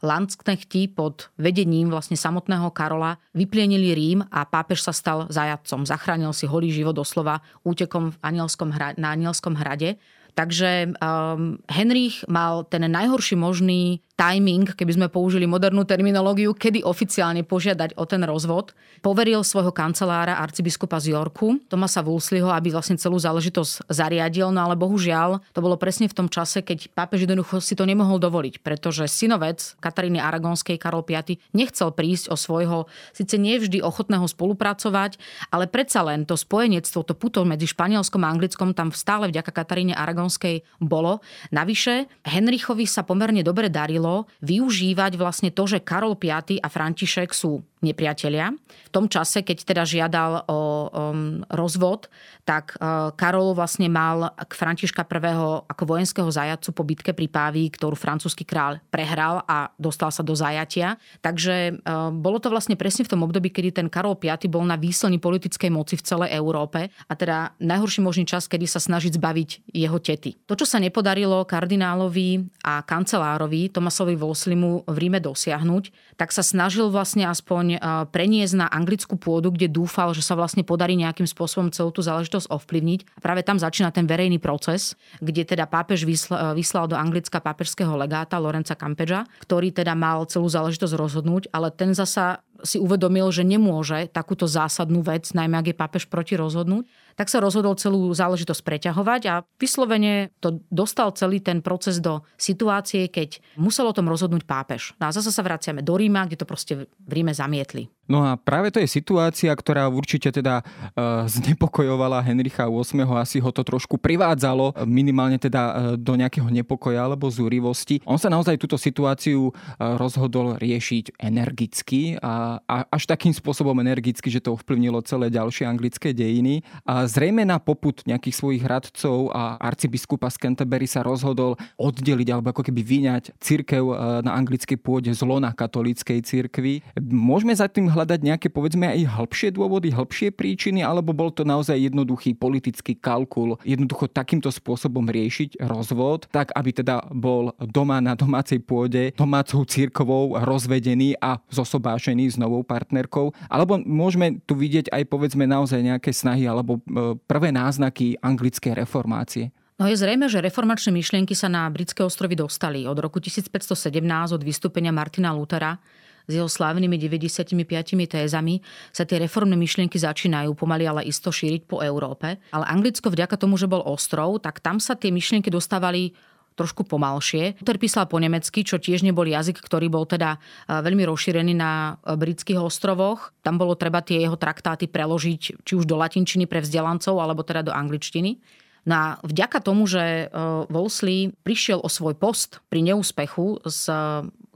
S3: Landsknechti pod vedením vlastne samotného Karola vyplienili Rím a pápež sa stal zajadcom. Zachránil si holý život doslova útekom v anielskom hra, na Anielskom hrade. Takže um, Henrich mal ten najhorší možný timing, keby sme použili modernú terminológiu, kedy oficiálne požiadať o ten rozvod. Poveril svojho kancelára arcibiskupa z Yorku, Tomasa Woolseyho, aby vlastne celú záležitosť zariadil, no ale bohužiaľ to bolo presne v tom čase, keď pápež jednoducho si to nemohol dovoliť, pretože synovec Kataríny Aragonskej Karol V nechcel prísť o svojho, síce nie vždy ochotného spolupracovať, ale predsa len to spojenectvo, to puto medzi Španielskom a Anglickom tam stále vďaka Kataríne Aragonskej bolo. Navyše Henrichovi sa pomerne dobre darilo využívať vlastne to, že Karol V a František sú nepriatelia. V tom čase, keď teda žiadal o um, rozvod, tak uh, Karol vlastne mal k Františka I. ako vojenského zajatcu po bitke pri Pávi, ktorú francúzsky král prehral a dostal sa do zajatia. Takže uh, bolo to vlastne presne v tom období, kedy ten Karol V bol na výslni politickej moci v celej Európe a teda najhorší možný čas, kedy sa snažiť zbaviť jeho tety. To, čo sa nepodarilo kardinálovi a kancelárovi Tomasovi Volslimu v Ríme dosiahnuť, tak sa snažil vlastne aspoň preniesť na anglickú pôdu, kde dúfal, že sa vlastne podarí nejakým spôsobom celú tú záležitosť ovplyvniť. Práve tam začína ten verejný proces, kde teda pápež vyslal, vyslal do Anglicka pápežského legáta Lorenza Campeža, ktorý teda mal celú záležitosť rozhodnúť, ale ten zasa si uvedomil, že nemôže takúto zásadnú vec, najmä ak je pápež proti rozhodnúť, tak sa rozhodol celú záležitosť preťahovať a vyslovene to dostal celý ten proces do situácie, keď musel o tom rozhodnúť pápež. No a zase sa vraciame do Ríma, kde to proste v Ríme zamietli.
S1: No a práve to je situácia, ktorá určite teda uh, znepokojovala Henricha VIII. Asi ho to trošku privádzalo minimálne teda uh, do nejakého nepokoja alebo zúrivosti. On sa naozaj túto situáciu rozhodol riešiť energicky a, a až takým spôsobom energicky, že to ovplyvnilo celé ďalšie anglické dejiny. A zrejme na poput nejakých svojich radcov a arcibiskupa z Canterbury sa rozhodol oddeliť alebo ako keby vyňať církev na anglickej pôde z lona katolíckej církvy. Môžeme za tým hľadať nejaké povedzme aj hĺbšie dôvody, hĺbšie príčiny, alebo bol to naozaj jednoduchý politický kalkul, jednoducho takýmto spôsobom riešiť rozvod, tak aby teda bol doma na domácej pôde domácou církovou rozvedený a zosobášený s novou partnerkou, alebo môžeme tu vidieť aj povedzme naozaj nejaké snahy alebo e, prvé náznaky anglickej reformácie.
S3: No je zrejme, že reformačné myšlienky sa na britské ostrovy dostali. Od roku 1517 od vystúpenia Martina Luthera s jeho slávnymi 95 tézami sa tie reformné myšlienky začínajú pomaly ale isto šíriť po Európe. Ale Anglicko vďaka tomu, že bol ostrov, tak tam sa tie myšlienky dostávali trošku pomalšie. Luther písal po nemecky, čo tiež nebol jazyk, ktorý bol teda e, veľmi rozšírený na e, britských ostrovoch. Tam bolo treba tie jeho traktáty preložiť či už do latinčiny pre vzdelancov, alebo teda do angličtiny. No a vďaka tomu, že e, Wolseley prišiel o svoj post pri neúspechu s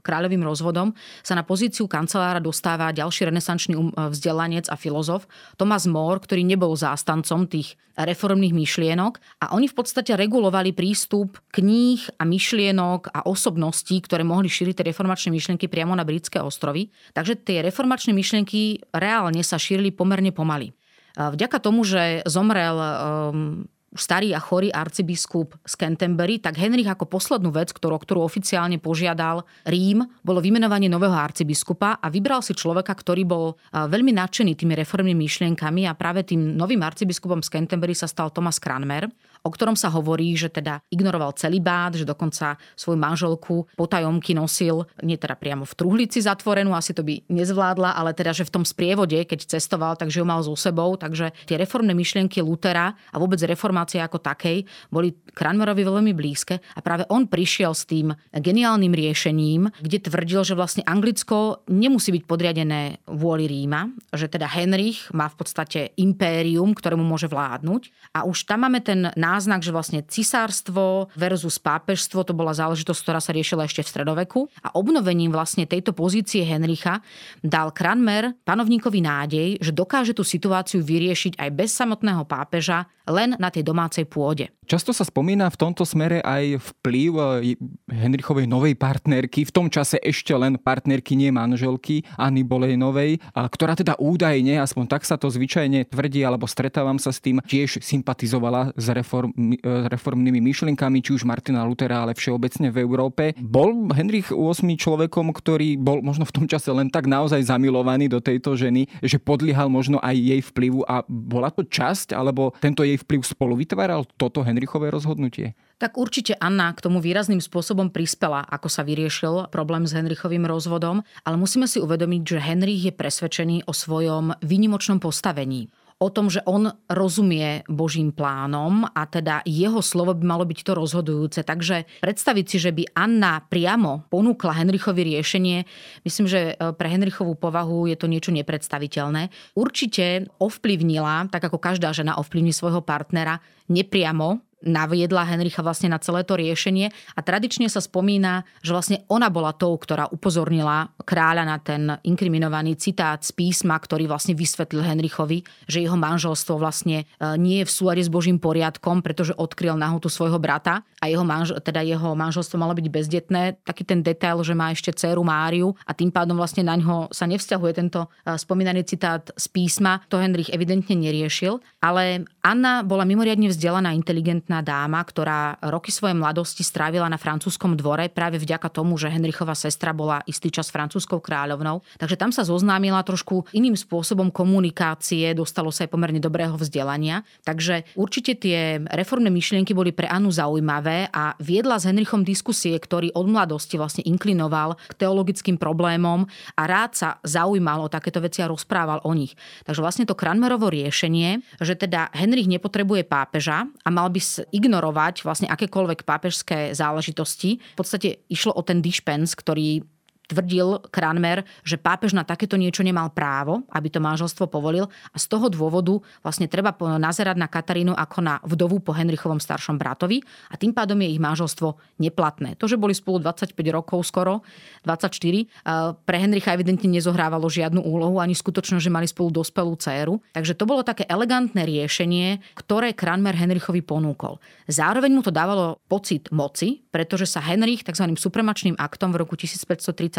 S3: kráľovým rozvodom sa na pozíciu kancelára dostáva ďalší renesančný um, vzdelanec a filozof Thomas More, ktorý nebol zástancom tých reformných myšlienok a oni v podstate regulovali prístup kníh a myšlienok a osobností, ktoré mohli šíriť tie reformačné myšlienky priamo na britské ostrovy. Takže tie reformačné myšlienky reálne sa šírili pomerne pomaly. Vďaka tomu, že zomrel um, starý a chorý arcibiskup z Canterbury, tak Henrich ako poslednú vec, ktorú, ktorú oficiálne požiadal Rím, bolo vymenovanie nového arcibiskupa a vybral si človeka, ktorý bol veľmi nadšený tými reformnými myšlienkami a práve tým novým arcibiskupom z Canterbury sa stal Thomas Cranmer o ktorom sa hovorí, že teda ignoroval celý bát, že dokonca svoju manželku potajomky nosil, nie teda priamo v truhlici zatvorenú, asi to by nezvládla, ale teda, že v tom sprievode, keď cestoval, takže ju mal so sebou, takže tie reformné myšlienky Lutera a vôbec reformácie ako takej boli Cranmerovi veľmi blízke a práve on prišiel s tým geniálnym riešením, kde tvrdil, že vlastne Anglicko nemusí byť podriadené vôli Ríma, že teda Henrich má v podstate impérium, ktorému môže vládnuť. A už tam máme ten názor náznak, že vlastne cisárstvo versus pápežstvo to bola záležitosť, ktorá sa riešila ešte v stredoveku a obnovením vlastne tejto pozície Henricha dal Cranmer panovníkovi nádej, že dokáže tú situáciu vyriešiť aj bez samotného pápeža len na tej domácej pôde.
S1: Často sa spomína v tomto smere aj vplyv eh, Henrichovej novej partnerky, v tom čase ešte len partnerky, nie manželky, Anny Bolejnovej, ktorá teda údajne, aspoň tak sa to zvyčajne tvrdí, alebo stretávam sa s tým, tiež sympatizovala s reform, eh, reformnými myšlienkami, či už Martina Lutera, ale všeobecne v Európe. Bol Henrich VIII človekom, ktorý bol možno v tom čase len tak naozaj zamilovaný do tejto ženy, že podliehal možno aj jej vplyvu a bola to časť, alebo tento jej vplyv spolu vytváral toto Henrich Henrichové rozhodnutie?
S3: Tak určite Anna k tomu výrazným spôsobom prispela, ako sa vyriešil problém s Henrichovým rozvodom, ale musíme si uvedomiť, že Henrich je presvedčený o svojom výnimočnom postavení o tom, že on rozumie Božím plánom a teda jeho slovo by malo byť to rozhodujúce. Takže predstaviť si, že by Anna priamo ponúkla Henrichovi riešenie, myslím, že e, pre Henrichovú povahu je to niečo nepredstaviteľné. Určite ovplyvnila, tak ako každá žena ovplyvní svojho partnera, nepriamo naviedla Henricha vlastne na celé to riešenie a tradične sa spomína, že vlastne ona bola tou, ktorá upozornila kráľa na ten inkriminovaný citát z písma, ktorý vlastne vysvetlil Henrichovi, že jeho manželstvo vlastne e, nie je v súlade s Božím poriadkom, pretože odkryl nahutu svojho brata a jeho, manž- teda jeho manželstvo malo byť bezdetné. Taký ten detail, že má ešte dceru Máriu a tým pádom vlastne na ňo sa nevzťahuje tento e, spomínaný citát z písma. To Henrich evidentne neriešil, ale Anna bola mimoriadne vzdelaná, inteligentná dáma, ktorá roky svojej mladosti strávila na francúzskom dvore práve vďaka tomu, že Henrichova sestra bola istý čas francúzskou kráľovnou. Takže tam sa zoznámila trošku iným spôsobom komunikácie, dostalo sa aj pomerne dobrého vzdelania. Takže určite tie reformné myšlienky boli pre Anu zaujímavé a viedla s Henrichom diskusie, ktorý od mladosti vlastne inklinoval k teologickým problémom a rád sa zaujímal o takéto veci a rozprával o nich. Takže vlastne to Kranmerovo riešenie, že teda Henrich nepotrebuje pápeža a mal by ignorovať vlastne akékoľvek pápežské záležitosti. V podstate išlo o ten dispens, ktorý tvrdil Kranmer, že pápež na takéto niečo nemal právo, aby to manželstvo povolil a z toho dôvodu vlastne treba nazerať na Katarínu ako na vdovu po Henrichovom staršom bratovi a tým pádom je ich manželstvo neplatné. To, že boli spolu 25 rokov skoro, 24, pre Henricha evidentne nezohrávalo žiadnu úlohu ani skutočnosť, že mali spolu dospelú dceru. Takže to bolo také elegantné riešenie, ktoré Kranmer Henrichovi ponúkol. Zároveň mu to dávalo pocit moci, pretože sa Henrich tzv. supremačným aktom v roku 1530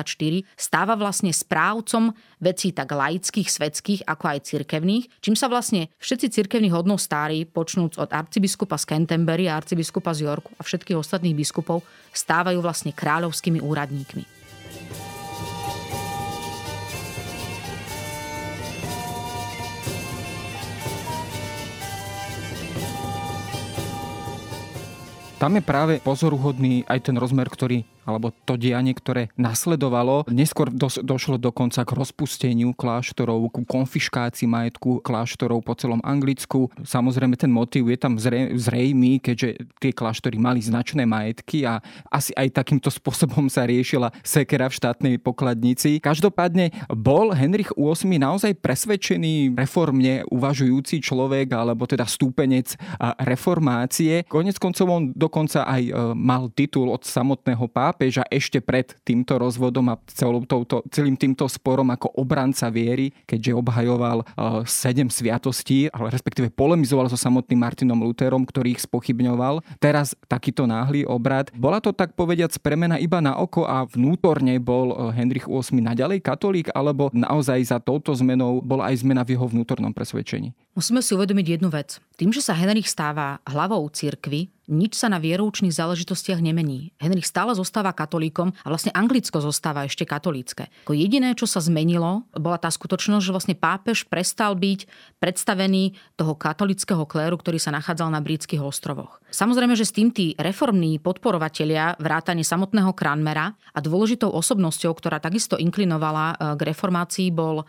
S3: stáva vlastne správcom vecí tak laických, svetských, ako aj cirkevných, čím sa vlastne všetci cirkevní hodnostári, počnúc od arcibiskupa z Canterbury a arcibiskupa z Yorku a všetkých ostatných biskupov, stávajú vlastne kráľovskými úradníkmi.
S1: Tam je práve pozoruhodný aj ten rozmer, ktorý alebo to dianie, ktoré nasledovalo. Neskôr dos- došlo dokonca k rozpusteniu kláštorov, ku konfiškácii majetku kláštorov po celom Anglicku. Samozrejme ten motív je tam zre- zrejmý, keďže tie kláštory mali značné majetky a asi aj takýmto spôsobom sa riešila sekera v štátnej pokladnici. Každopádne bol Henrich VIII naozaj presvedčený reformne uvažujúci človek alebo teda stúpenec reformácie. Konec koncov on dokonca aj e, mal titul od samotného pápa pápeža ešte pred týmto rozvodom a celou touto, celým týmto sporom ako obranca viery, keďže obhajoval uh, sedem sviatostí, ale respektíve polemizoval so samotným Martinom Lutherom, ktorý ich spochybňoval. Teraz takýto náhly obrad. Bola to tak povediac premena iba na oko a vnútorne bol uh, Henrich VIII naďalej katolík, alebo naozaj za touto zmenou bola aj zmena v jeho vnútornom presvedčení?
S3: Musíme si uvedomiť jednu vec. Tým, že sa Henrich stáva hlavou cirkvy, nič sa na vieroučných záležitostiach nemení. Henrich stále zostáva katolíkom a vlastne Anglicko zostáva ešte katolícke. Ako jediné, čo sa zmenilo, bola tá skutočnosť, že vlastne pápež prestal byť predstavený toho katolického kléru, ktorý sa nachádzal na britských ostrovoch. Samozrejme, že s tým tí reformní podporovatelia vrátane samotného Kranmera a dôležitou osobnosťou, ktorá takisto inklinovala e, k reformácii, bol e,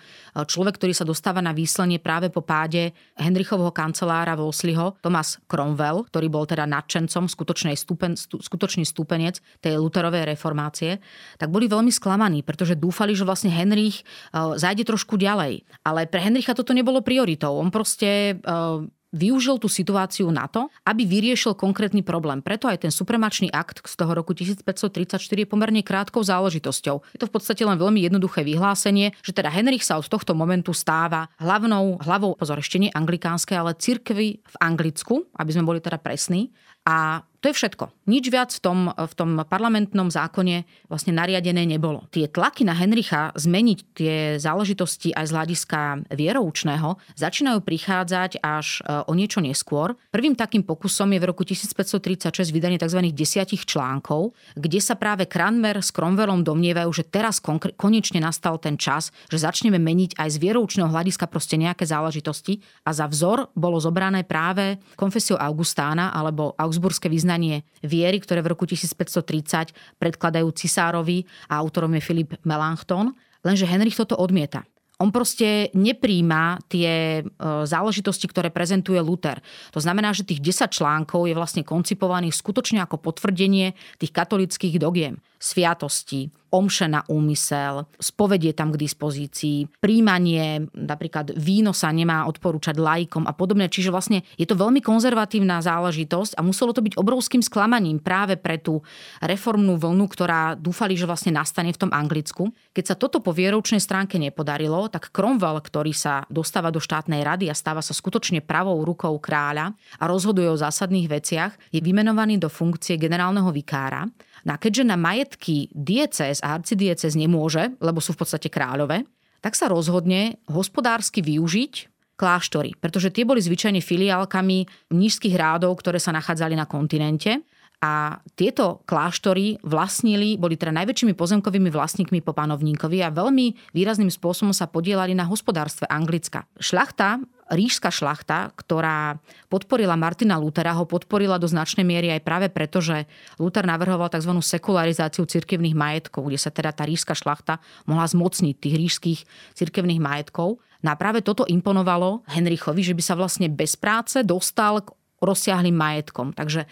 S3: človek, ktorý sa dostáva na výslenie práve po páde Henrichovho kancelára Wolseyho, Thomas Cromwell, ktorý bol teda nad nadšencom, skutočný, stupen, skutočný stupenec tej Luterovej reformácie, tak boli veľmi sklamaní, pretože dúfali, že vlastne Henrich uh, zájde trošku ďalej. Ale pre Henricha toto nebolo prioritou. On proste uh, využil tú situáciu na to, aby vyriešil konkrétny problém. Preto aj ten supremačný akt z toho roku 1534 je pomerne krátkou záležitosťou. Je to v podstate len veľmi jednoduché vyhlásenie, že teda Henrich sa od tohto momentu stáva hlavnou hlavou, pozor, ešte nie anglikánskej, ale cirkvi v Anglicku, aby sme boli teda presní. A to je všetko. Nič viac v tom, v tom parlamentnom zákone vlastne nariadené nebolo. Tie tlaky na Henricha zmeniť tie záležitosti aj z hľadiska vieroučného začínajú prichádzať až e, o niečo neskôr. Prvým takým pokusom je v roku 1536 vydanie tzv. desiatich článkov, kde sa práve Cranmer s Cromwellom domnievajú, že teraz konečne nastal ten čas, že začneme meniť aj z vieroučného hľadiska proste nejaké záležitosti a za vzor bolo zobrané práve konfesiou Augustána alebo Augsburské vyznanie viery, ktoré v roku 1530 predkladajú cisárovi a autorom je Filip Melanchthon, lenže Henrich toto odmieta. On proste nepríjma tie e, záležitosti, ktoré prezentuje Luther. To znamená, že tých 10 článkov je vlastne koncipovaných skutočne ako potvrdenie tých katolických dogiem sviatosti, omše na úmysel, spovedie tam k dispozícii, príjmanie, napríklad víno sa nemá odporúčať lajkom a podobne. Čiže vlastne je to veľmi konzervatívna záležitosť a muselo to byť obrovským sklamaním práve pre tú reformnú vlnu, ktorá dúfali, že vlastne nastane v tom Anglicku. Keď sa toto po vieroučnej stránke nepodarilo, tak Cromwell, ktorý sa dostáva do štátnej rady a stáva sa skutočne pravou rukou kráľa a rozhoduje o zásadných veciach, je vymenovaný do funkcie generálneho vikára No a keďže na majetky diecez a arcidiecez nemôže, lebo sú v podstate kráľové, tak sa rozhodne hospodársky využiť kláštory, pretože tie boli zvyčajne filiálkami nízkych rádov, ktoré sa nachádzali na kontinente a tieto kláštory vlastnili, boli teda najväčšími pozemkovými vlastníkmi po panovníkovi a veľmi výrazným spôsobom sa podielali na hospodárstve Anglicka. Šlachta ríšska šlachta, ktorá podporila Martina Lutera, ho podporila do značnej miery aj práve preto, že Luther navrhoval tzv. sekularizáciu cirkevných majetkov, kde sa teda tá ríšska šlachta mohla zmocniť tých ríšských cirkevných majetkov. No a práve toto imponovalo Henrichovi, že by sa vlastne bez práce dostal k rozsiahlým majetkom. Takže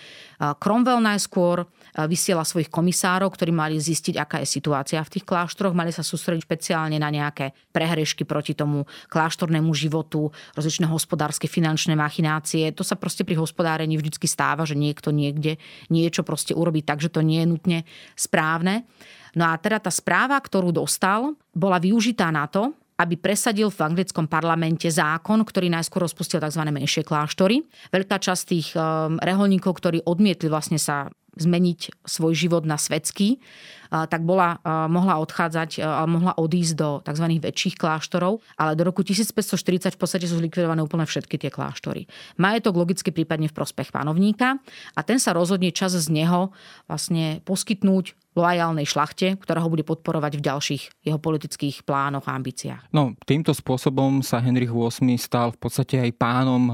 S3: Cromwell najskôr vysiela svojich komisárov, ktorí mali zistiť, aká je situácia v tých kláštoroch, mali sa sústrediť špeciálne na nejaké prehrešky proti tomu kláštornému životu, rozličné hospodárske, finančné machinácie. To sa proste pri hospodárení vždy stáva, že niekto niekde niečo proste urobí tak, že to nie je nutne správne. No a teda tá správa, ktorú dostal, bola využitá na to, aby presadil v anglickom parlamente zákon, ktorý najskôr rozpustil tzv. menšie kláštory. Veľká časť tých um, reholníkov, ktorí odmietli vlastne sa zmeniť svoj život na svetský, tak bola, mohla odchádzať, mohla odísť do tzv. väčších kláštorov, ale do roku 1540 v podstate sú zlikvidované úplne všetky tie kláštory. Majetok logicky prípadne v prospech panovníka a ten sa rozhodne čas z neho vlastne poskytnúť loajálnej šlachte, ktorá ho bude podporovať v ďalších jeho politických plánoch a ambíciách.
S1: No, týmto spôsobom sa Henrich VIII stal v podstate aj pánom e,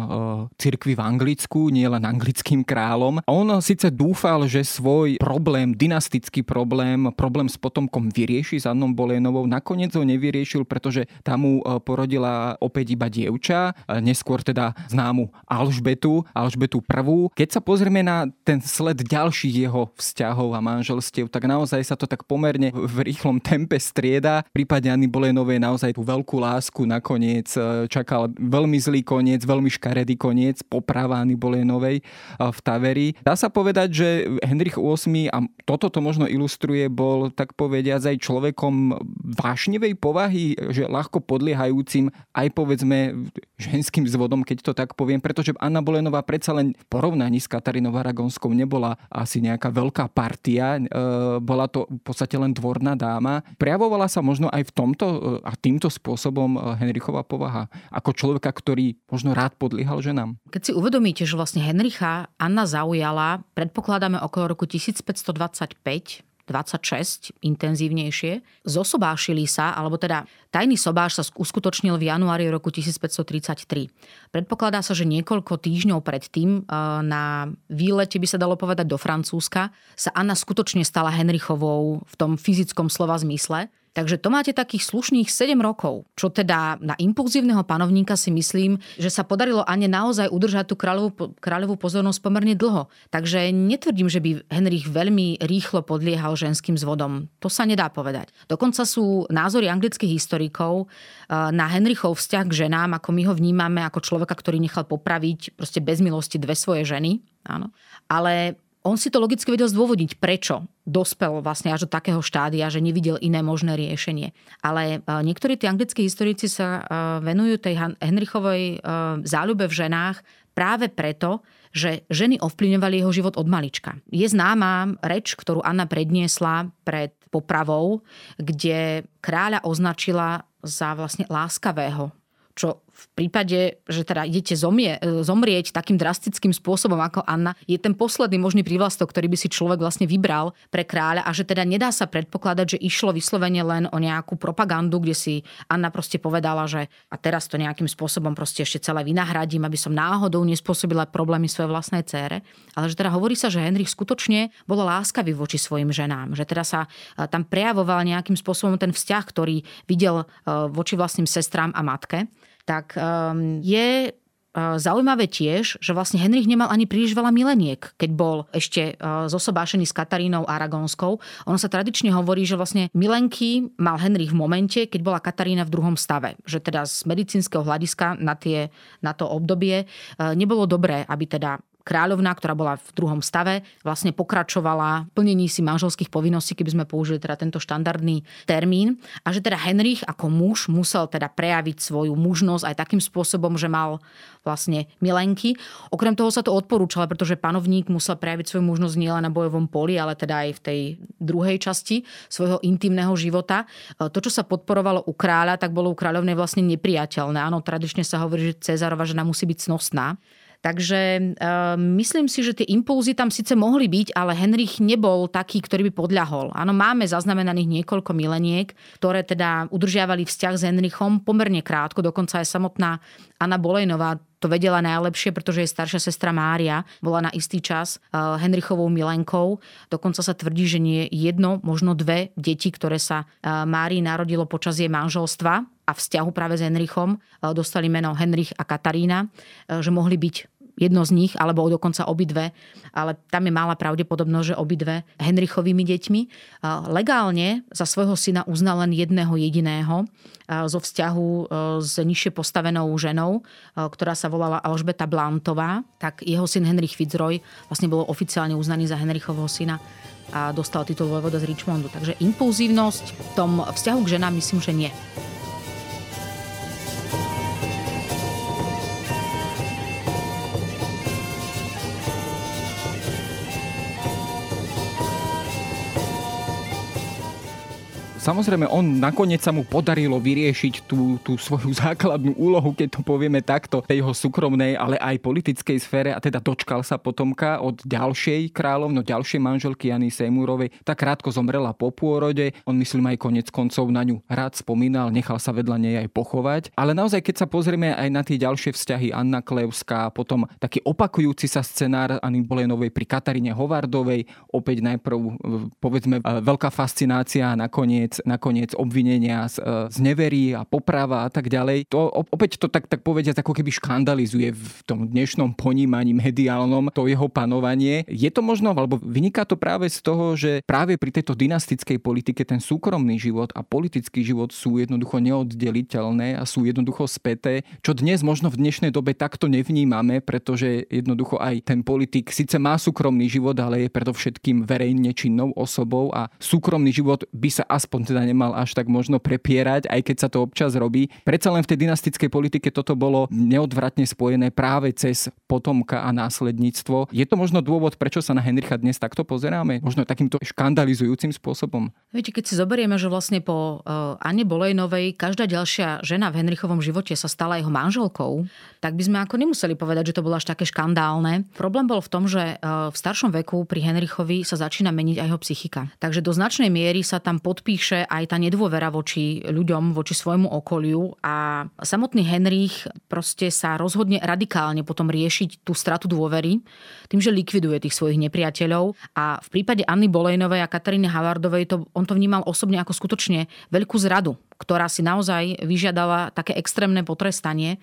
S1: cirkvi v Anglicku, nie len anglickým kráľom. On síce dúfal, že svoj problém, dynastický problém, problém s potomkom vyrieši s Annou Bolenovou. Nakoniec ho nevyriešil, pretože tam mu e, porodila opäť iba dievča, e, neskôr teda známu Alžbetu, Alžbetu prvú. Keď sa pozrieme na ten sled ďalších jeho vzťahov a manželstiev, tak naozaj sa to tak pomerne v rýchlom tempe strieda. V prípade Anny Bolenovej naozaj tú veľkú lásku nakoniec e, čakal veľmi zlý koniec, veľmi škaredý koniec, poprava Anny Bolenovej e, v Taveri. Dá sa povedať, že Henrich VIII, a toto to možno ilustruje, bol tak povediať aj človekom vášnevej povahy, že ľahko podliehajúcim aj povedzme ženským zvodom, keď to tak poviem, pretože Anna Bolenová predsa len v porovnaní s Katarínou Aragonskou nebola asi nejaká veľká partia, e, bola to v podstate len dvorná dáma. Prejavovala sa možno aj v tomto e, a týmto spôsobom e, Henrichová povaha ako človeka, ktorý možno rád podliehal ženám.
S3: Keď si uvedomíte, že vlastne Henricha Anna zaujala, predpokladáme okolo roku 1525, 26 intenzívnejšie. Zosobášili sa, alebo teda tajný sobáš sa uskutočnil v januári roku 1533. Predpokladá sa, že niekoľko týždňov predtým e, na výlete, by sa dalo povedať, do Francúzska sa Anna skutočne stala Henrichovou v tom fyzickom slova zmysle. Takže to máte takých slušných 7 rokov, čo teda na impulzívneho panovníka si myslím, že sa podarilo Ane naozaj udržať tú kráľovú, kráľovú pozornosť pomerne dlho. Takže netvrdím, že by Henrich veľmi rýchlo podliehal ženským zvodom. To sa nedá povedať. Dokonca sú názory anglických historikov eh, na Henrichov vzťah k ženám, ako my ho vnímame ako človeka, ktorý nechal popraviť proste bez milosti dve svoje ženy. Áno. Ale on si to logicky vedel zdôvodniť, prečo dospel vlastne až do takého štádia, že nevidel iné možné riešenie. Ale e, niektorí tí anglickí historici sa e, venujú tej Henrichovej e, záľube v ženách práve preto, že ženy ovplyvňovali jeho život od malička. Je známa reč, ktorú Anna predniesla pred popravou, kde kráľa označila za vlastne láskavého, čo v prípade, že teda idete zomie, zomrieť takým drastickým spôsobom ako Anna, je ten posledný možný prívlastok, ktorý by si človek vlastne vybral pre kráľa a že teda nedá sa predpokladať, že išlo vyslovene len o nejakú propagandu, kde si Anna proste povedala, že a teraz to nejakým spôsobom proste ešte celé vynahradím, aby som náhodou nespôsobila problémy svojej vlastnej cére. Ale že teda hovorí sa, že Henrich skutočne bol láskavý voči svojim ženám, že teda sa e, tam prejavoval nejakým spôsobom ten vzťah, ktorý videl e, voči vlastným sestrám a matke tak um, je uh, Zaujímavé tiež, že vlastne Henrich nemal ani príliš veľa mileniek, keď bol ešte uh, zosobášený s Katarínou Aragonskou. Ono sa tradične hovorí, že vlastne milenky mal Henrich v momente, keď bola Katarína v druhom stave. Že teda z medicínskeho hľadiska na, tie, na to obdobie uh, nebolo dobré, aby teda kráľovná, ktorá bola v druhom stave, vlastne pokračovala v plnení si manželských povinností, keby sme použili teda tento štandardný termín. A že teda Henrich ako muž musel teda prejaviť svoju mužnosť aj takým spôsobom, že mal vlastne milenky. Okrem toho sa to odporúčalo, pretože panovník musel prejaviť svoju mužnosť nielen na bojovom poli, ale teda aj v tej druhej časti svojho intimného života. To, čo sa podporovalo u kráľa, tak bolo u kráľovnej vlastne nepriateľné. Áno, tradične sa hovorí, že Cezarova žena musí byť snosná. Takže uh, myslím si, že tie impulzy tam síce mohli byť, ale Henrich nebol taký, ktorý by podľahol. Áno, máme zaznamenaných niekoľko mileniek, ktoré teda udržiavali vzťah s Henrichom pomerne krátko, dokonca aj samotná Anna Bolejnová to vedela najlepšie, pretože jej staršia sestra Mária bola na istý čas uh, Henrichovou milenkou. Dokonca sa tvrdí, že nie jedno, možno dve deti, ktoré sa uh, Márii narodilo počas jej manželstva a vzťahu práve s Henrichom, dostali meno Henrich a Katarína, že mohli byť jedno z nich, alebo dokonca obidve, ale tam je malá pravdepodobnosť, že obidve Henrichovými deťmi. Legálne za svojho syna uznal len jedného jediného zo vzťahu s nižšie postavenou ženou, ktorá sa volala Alžbeta Blantová. Tak jeho syn Henrich Fitzroy vlastne bol oficiálne uznaný za Henrichovho syna a dostal titul vojvoda z Richmondu. Takže impulzívnosť v tom vzťahu k ženám myslím, že nie.
S1: Samozrejme, on nakoniec sa mu podarilo vyriešiť tú, tú svoju základnú úlohu, keď to povieme takto, tej jeho súkromnej, ale aj politickej sfére a teda dočkal sa potomka od ďalšej kráľovno, ďalšej manželky Jany Seymurovej. Tak krátko zomrela po pôrode, on myslím aj konec koncov na ňu rád spomínal, nechal sa vedľa nej aj pochovať. Ale naozaj, keď sa pozrieme aj na tie ďalšie vzťahy Anna Klevská, potom taký opakujúci sa scenár Anny Bolenovej pri Kataríne Hovardovej, opäť najprv povedzme veľká fascinácia a nakoniec nakoniec, nakoniec obvinenia z, e, z neverí a poprava a tak ďalej. To opäť to tak, tak povediať ako keby škandalizuje v tom dnešnom ponímaní mediálnom to jeho panovanie. Je to možno, alebo vyniká to práve z toho, že práve pri tejto dynastickej politike ten súkromný život a politický život sú jednoducho neoddeliteľné a sú jednoducho späté, čo dnes možno v dnešnej dobe takto nevnímame, pretože jednoducho aj ten politik síce má súkromný život, ale je predovšetkým verejne činnou osobou a súkromný život by sa aspoň on teda nemal až tak možno prepierať, aj keď sa to občas robí. Predsa len v tej dynastickej politike toto bolo neodvratne spojené práve cez potomka a následníctvo. Je to možno dôvod, prečo sa na Henricha dnes takto pozeráme? Možno takýmto škandalizujúcim spôsobom?
S3: Viete, keď si zoberieme, že vlastne po uh, Anne Bolejnovej každá ďalšia žena v Henrichovom živote sa stala jeho manželkou, tak by sme ako nemuseli povedať, že to bolo až také škandálne. Problém bol v tom, že uh, v staršom veku pri Henrichovi sa začína meniť aj jeho psychika. Takže do značnej miery sa tam podpíše píše aj tá nedôvera voči ľuďom, voči svojmu okoliu a samotný Henrich proste sa rozhodne radikálne potom riešiť tú stratu dôvery tým, že likviduje tých svojich nepriateľov a v prípade Anny Bolejnovej a Kataríny Havardovej to, on to vnímal osobne ako skutočne veľkú zradu, ktorá si naozaj vyžiadala také extrémne potrestanie.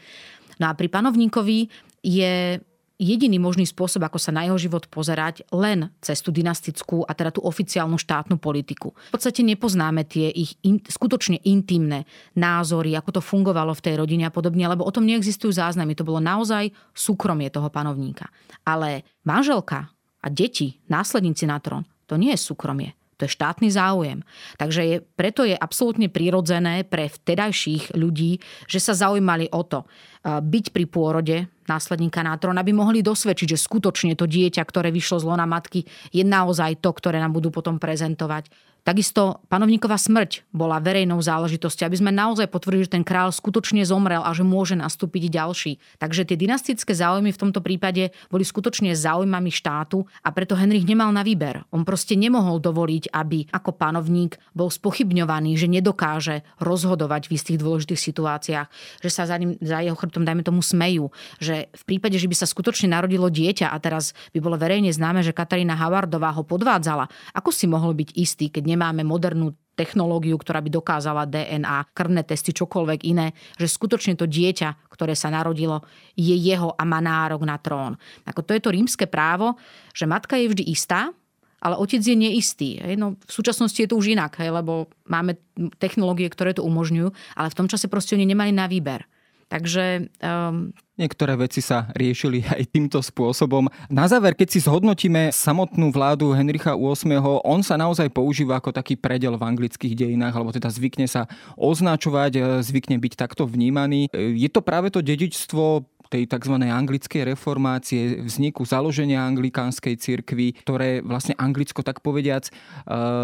S3: No a pri panovníkovi je jediný možný spôsob, ako sa na jeho život pozerať, len cez tú dynastickú a teda tú oficiálnu štátnu politiku. V podstate nepoznáme tie ich in, skutočne intimné názory, ako to fungovalo v tej rodine a podobne, lebo o tom neexistujú záznamy. To bolo naozaj súkromie toho panovníka. Ale manželka a deti, následníci na trón, to nie je súkromie. To je štátny záujem. Takže je, preto je absolútne prirodzené pre vtedajších ľudí, že sa zaujímali o to byť pri pôrode následníka na trón, aby mohli dosvedčiť, že skutočne to dieťa, ktoré vyšlo z lona matky, je naozaj to, ktoré nám budú potom prezentovať. Takisto panovníková smrť bola verejnou záležitosťou, aby sme naozaj potvrdili, že ten král skutočne zomrel a že môže nastúpiť ďalší. Takže tie dynastické záujmy v tomto prípade boli skutočne záujmami štátu a preto Henrich nemal na výber. On proste nemohol dovoliť, aby ako panovník bol spochybňovaný, že nedokáže rozhodovať v istých dôležitých situáciách, že sa za, ním, za jeho chrbtom, dajme tomu, smejú, že v prípade, že by sa skutočne narodilo dieťa a teraz by bolo verejne známe, že Katarína Havardová ho podvádzala, ako si mohol byť istý, keď nemáme modernú technológiu, ktorá by dokázala DNA, krvné testy, čokoľvek iné, že skutočne to dieťa, ktoré sa narodilo, je jeho a má nárok na trón. Ako to je to rímske právo, že matka je vždy istá, ale otec je neistý. Hej? No, v súčasnosti je to už inak, lebo máme technológie, ktoré to umožňujú, ale v tom čase proste oni nemali na výber. Takže um,
S1: Niektoré veci sa riešili aj týmto spôsobom. Na záver, keď si zhodnotíme samotnú vládu Henricha VIII, on sa naozaj používa ako taký predel v anglických dejinách, alebo teda zvykne sa označovať, e, zvykne byť takto vnímaný. E, je to práve to dedičstvo tej tzv. anglickej reformácie, vzniku založenia anglikánskej cirkvi, ktoré vlastne Anglicko, tak povediac, e,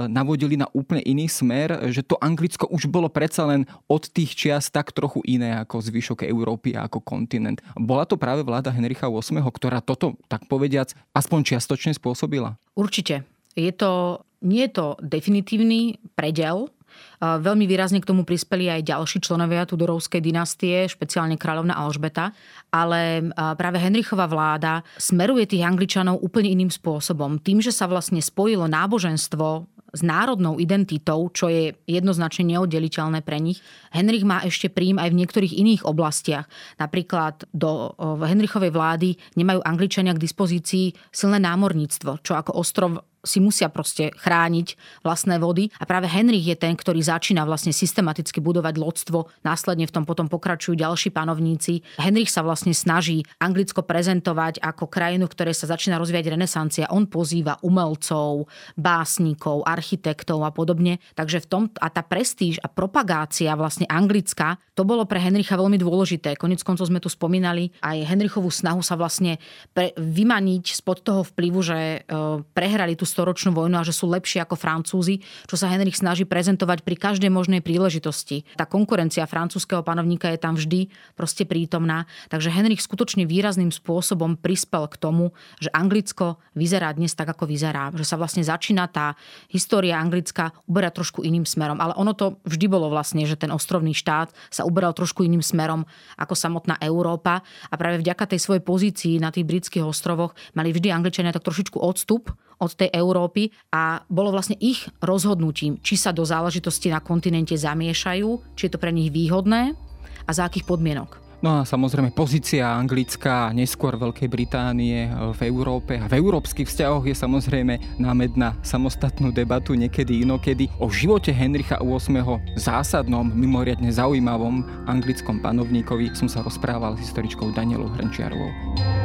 S1: navodili na úplne iný smer, že to Anglicko už bolo predsa len od tých čias tak trochu iné ako zvyšok Európy a ako kontinent. Bola to práve vláda Henricha VIII, ktorá toto, tak povediac, aspoň čiastočne spôsobila?
S3: Určite. Je to, nie je to definitívny predel Veľmi výrazne k tomu prispeli aj ďalší členovia Tudorovskej dynastie, špeciálne kráľovna Alžbeta, ale práve Henrichová vláda smeruje tých Angličanov úplne iným spôsobom. Tým, že sa vlastne spojilo náboženstvo s národnou identitou, čo je jednoznačne neoddeliteľné pre nich. Henrich má ešte príjm aj v niektorých iných oblastiach. Napríklad do Henrichovej vlády nemajú Angličania k dispozícii silné námorníctvo, čo ako ostrov si musia proste chrániť vlastné vody. A práve Henrich je ten, ktorý začína vlastne systematicky budovať lodstvo. Následne v tom potom pokračujú ďalší panovníci. Henrich sa vlastne snaží Anglicko prezentovať ako krajinu, ktoré sa začína rozvíjať renesancia. On pozýva umelcov, básnikov, architektov a podobne. Takže v tom a tá prestíž a propagácia vlastne anglická, to bolo pre Henricha veľmi dôležité. Konec koncov sme tu spomínali aj Henrichovú snahu sa vlastne pre, vymaniť spod toho vplyvu, že e, prehrali tú storočnú vojnu a že sú lepšie ako Francúzi, čo sa Henrich snaží prezentovať pri každej možnej príležitosti. Tá konkurencia francúzského panovníka je tam vždy proste prítomná, takže Henrich skutočne výrazným spôsobom prispel k tomu, že Anglicko vyzerá dnes tak, ako vyzerá. Že sa vlastne začína tá história Anglicka uberať trošku iným smerom. Ale ono to vždy bolo vlastne, že ten ostrovný štát sa uberal trošku iným smerom ako samotná Európa a práve vďaka tej svojej pozícii na tých britských ostrovoch mali vždy Angličania tak trošičku odstup od tej Európy a bolo vlastne ich rozhodnutím, či sa do záležitosti na kontinente zamiešajú, či je to pre nich výhodné a za akých podmienok.
S1: No a samozrejme pozícia anglická a neskôr Veľkej Británie v Európe a v európskych vzťahoch je samozrejme námed na samostatnú debatu niekedy inokedy. O živote Henricha VIII. zásadnom, mimoriadne zaujímavom anglickom panovníkovi som sa rozprával s historičkou Danielou Hrnčiarovou.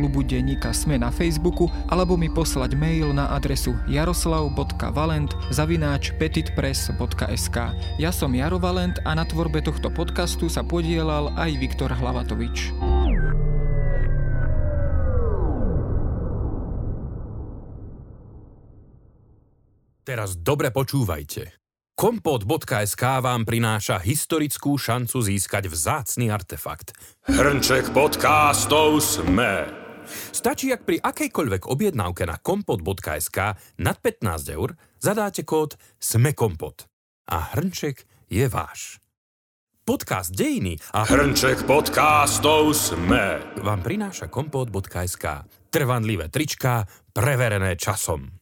S1: klubu denníka Sme na Facebooku alebo mi poslať mail na adresu jaroslav.valent zavináč petitpress.sk Ja som Jaro Valent a na tvorbe tohto podcastu sa podielal aj Viktor Hlavatovič.
S2: Teraz dobre počúvajte. Kompot.sk vám prináša historickú šancu získať vzácny artefakt. Hrnček podcastov Sme. Stačí, ak pri akejkoľvek objednávke na kompot.sk nad 15 eur zadáte kód SMEKOMPOT a hrnček je váš. Podcast Dejiny a hrnček podcastov SME vám prináša kompot.sk trvanlivé trička preverené časom.